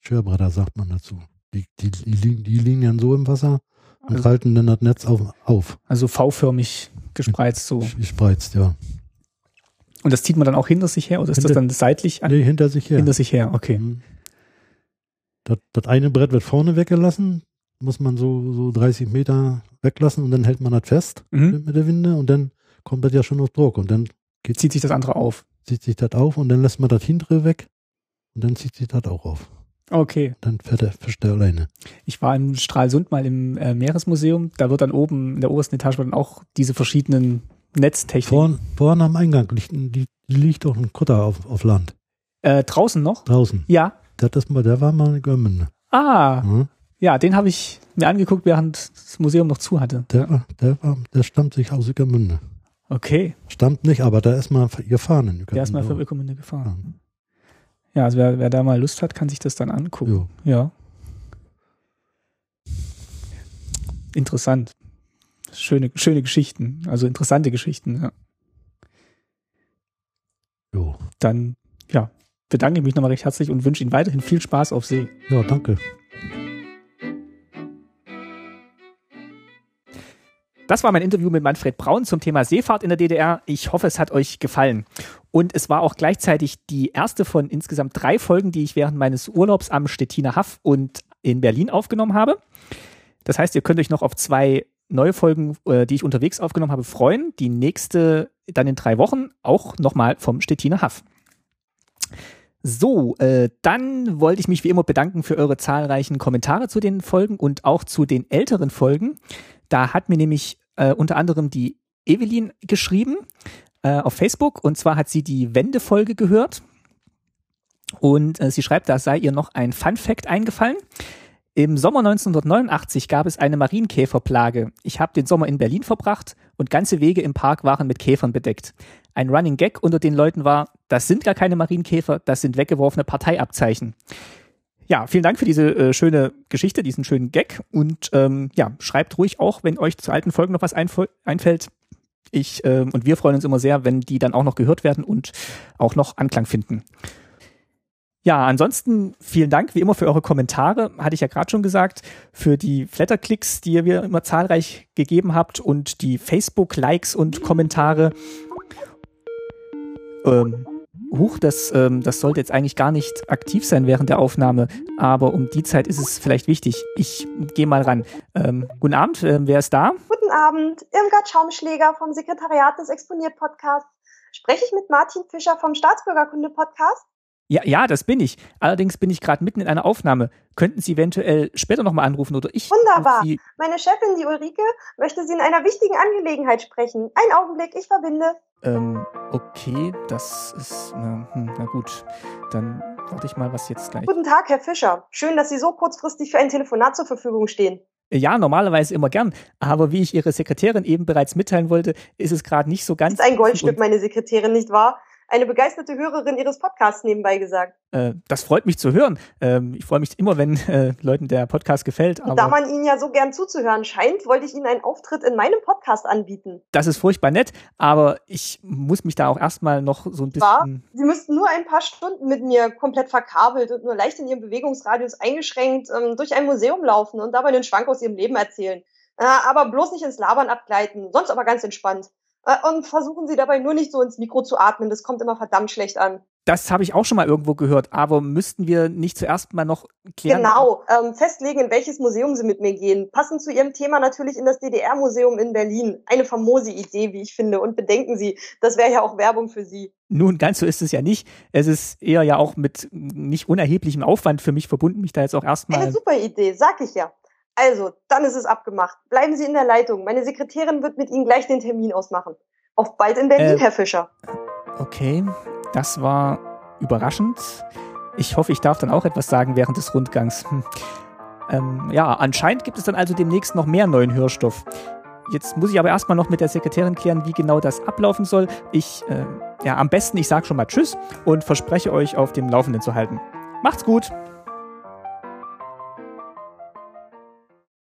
Schörbretter sagt man dazu. Die, die, die, liegen, die liegen dann so im Wasser und
Also-
halten dann das Netz auf, auf
Also V-förmig gespreizt so.
gespreizt, ja.
Und das zieht man dann auch hinter sich her oder ist das
Hinter-
dann seitlich an,
Nee, hinter sich her.
hinter sich her? Okay.
Mhm. Das, das eine Brett wird vorne weggelassen, muss man so, so 30 Meter weglassen und dann hält man das fest
Mhm.
mit der Winde und dann kommt das ja schon auf Druck und dann
Zieht sich das andere auf.
zieht sich das auf und dann lässt man das hintere weg und dann zieht sich das auch auf.
Okay.
Dann fährt der, fischt der alleine.
Ich war in Stralsund mal im äh, Meeresmuseum. Da wird dann oben in der obersten Etage dann auch diese verschiedenen Netztechniken.
Vorn, vorne am Eingang liegt, die, liegt doch ein Kutter auf, auf Land.
Äh, draußen noch?
Draußen.
Ja.
Das ist mal, der war mal eine Görmünde.
Ah,
Mhm.
ja, den habe ich mir angeguckt, während das Museum noch zu hatte.
Der, der, war, der stammt sich aus Ueckermünde.
Okay,
Stammt nicht, aber da ist mal gefahren in
der ist mal für. Ökomünde gefahren. Ja, also wer, wer da mal Lust hat, kann sich das dann angucken.
Jo.
Ja. Interessant. Schöne, schöne Geschichten, also interessante Geschichten. Ja.
Jo.
Dann, ja, bedanke ich mich nochmal recht herzlich und wünsche Ihnen weiterhin viel Spaß auf See.
Ja, danke.
Das war mein Interview mit Manfred Braun zum Thema Seefahrt in der DDR. Ich hoffe, es hat euch gefallen. Und es war auch gleichzeitig die erste von insgesamt drei Folgen, die ich während meines Urlaubs am Stettiner Haff und in Berlin aufgenommen habe. Das heißt, ihr könnt euch noch auf zwei neue Folgen, äh, die ich unterwegs aufgenommen habe, freuen. Die nächste dann in drei Wochen auch nochmal vom Stettiner Haff. So, äh, dann wollte ich mich wie immer bedanken für eure zahlreichen Kommentare zu den Folgen und auch zu den älteren Folgen. Da hat mir nämlich äh, unter anderem die Evelyn geschrieben äh, auf Facebook und zwar hat sie die Wendefolge gehört und äh, sie schreibt, da sei ihr noch ein Fun Fact eingefallen. Im Sommer 1989 gab es eine Marienkäferplage. Ich habe den Sommer in Berlin verbracht und ganze Wege im Park waren mit Käfern bedeckt. Ein Running Gag unter den Leuten war, das sind gar keine Marienkäfer, das sind weggeworfene Parteiabzeichen. Ja, vielen Dank für diese äh, schöne Geschichte, diesen schönen Gag. Und ähm, ja, schreibt ruhig auch, wenn euch zu alten Folgen noch was einf- einfällt. Ich ähm, und wir freuen uns immer sehr, wenn die dann auch noch gehört werden und auch noch Anklang finden. Ja, ansonsten vielen Dank wie immer für eure Kommentare, hatte ich ja gerade schon gesagt, für die Flatterklicks, die ihr mir immer zahlreich gegeben habt und die Facebook-Likes und Kommentare. Ähm, Huch, das, ähm, das sollte jetzt eigentlich gar nicht aktiv sein während der Aufnahme, aber um die Zeit ist es vielleicht wichtig. Ich gehe mal ran. Ähm, guten Abend, ähm, wer ist da?
Guten Abend, Irmgard Schaumschläger vom Sekretariat des Exponiert-Podcasts. Spreche ich mit Martin Fischer vom Staatsbürgerkunde-Podcast?
Ja, ja, das bin ich. Allerdings bin ich gerade mitten in einer Aufnahme. Könnten Sie eventuell später nochmal anrufen oder ich?
Wunderbar. Meine Chefin, die Ulrike, möchte Sie in einer wichtigen Angelegenheit sprechen. Ein Augenblick, ich verbinde.
Ähm, okay, das ist, na, hm, na gut. Dann warte ich mal, was jetzt gleich.
Guten Tag, Herr Fischer. Schön, dass Sie so kurzfristig für ein Telefonat zur Verfügung stehen.
Ja, normalerweise immer gern. Aber wie ich Ihre Sekretärin eben bereits mitteilen wollte, ist es gerade nicht so ganz.
Ist ein Goldstück, meine Sekretärin, nicht wahr? Eine begeisterte Hörerin Ihres Podcasts nebenbei gesagt.
äh, das freut mich zu hören. Ähm, ich freue mich immer, wenn äh, Leuten der Podcast gefällt.
Und da man Ihnen ja so gern zuzuhören scheint, wollte ich Ihnen einen Auftritt in meinem Podcast anbieten.
das ist furchtbar nett. Aber ich muss mich da auch erstmal noch so ein bisschen.
Sie müssten nur ein paar Stunden mit mir komplett verkabelt und nur leicht in Ihrem Bewegungsradius eingeschränkt ähm, durch ein Museum laufen und dabei einen Schwank aus Ihrem Leben erzählen. Äh, aber bloß nicht ins Labern abgleiten, sonst aber ganz entspannt. Äh, und versuchen Sie dabei nur nicht so ins Mikro zu atmen, das kommt immer verdammt schlecht an.
Das habe ich auch schon mal irgendwo gehört. Aber müssten wir nicht zuerst mal noch klären?
Genau, ähm, festlegen, in welches Museum Sie mit mir gehen. Passend zu Ihrem Thema natürlich in das DDR-Museum in Berlin. Eine famose Idee, wie ich finde. Und bedenken Sie, das wäre ja auch Werbung für Sie.
Nun, ganz so ist es ja nicht. Es ist eher ja auch mit nicht unerheblichem Aufwand für mich verbunden, mich da jetzt auch erstmal.
Eine super Idee, sag ich ja. Also, dann ist es abgemacht. Bleiben Sie in der Leitung. Meine Sekretärin wird mit Ihnen gleich den Termin ausmachen. Auf bald in Berlin,
Äh,
Herr Fischer.
Okay, das war überraschend. Ich hoffe, ich darf dann auch etwas sagen während des Rundgangs. Hm. Ähm, ja, anscheinend gibt es dann also demnächst noch mehr neuen Hörstoff. Jetzt muss ich aber erstmal noch mit der Sekretärin klären, wie genau das ablaufen soll. Ich, äh, ja, am besten, ich sage schon mal Tschüss und verspreche euch, auf dem Laufenden zu halten. Macht's gut!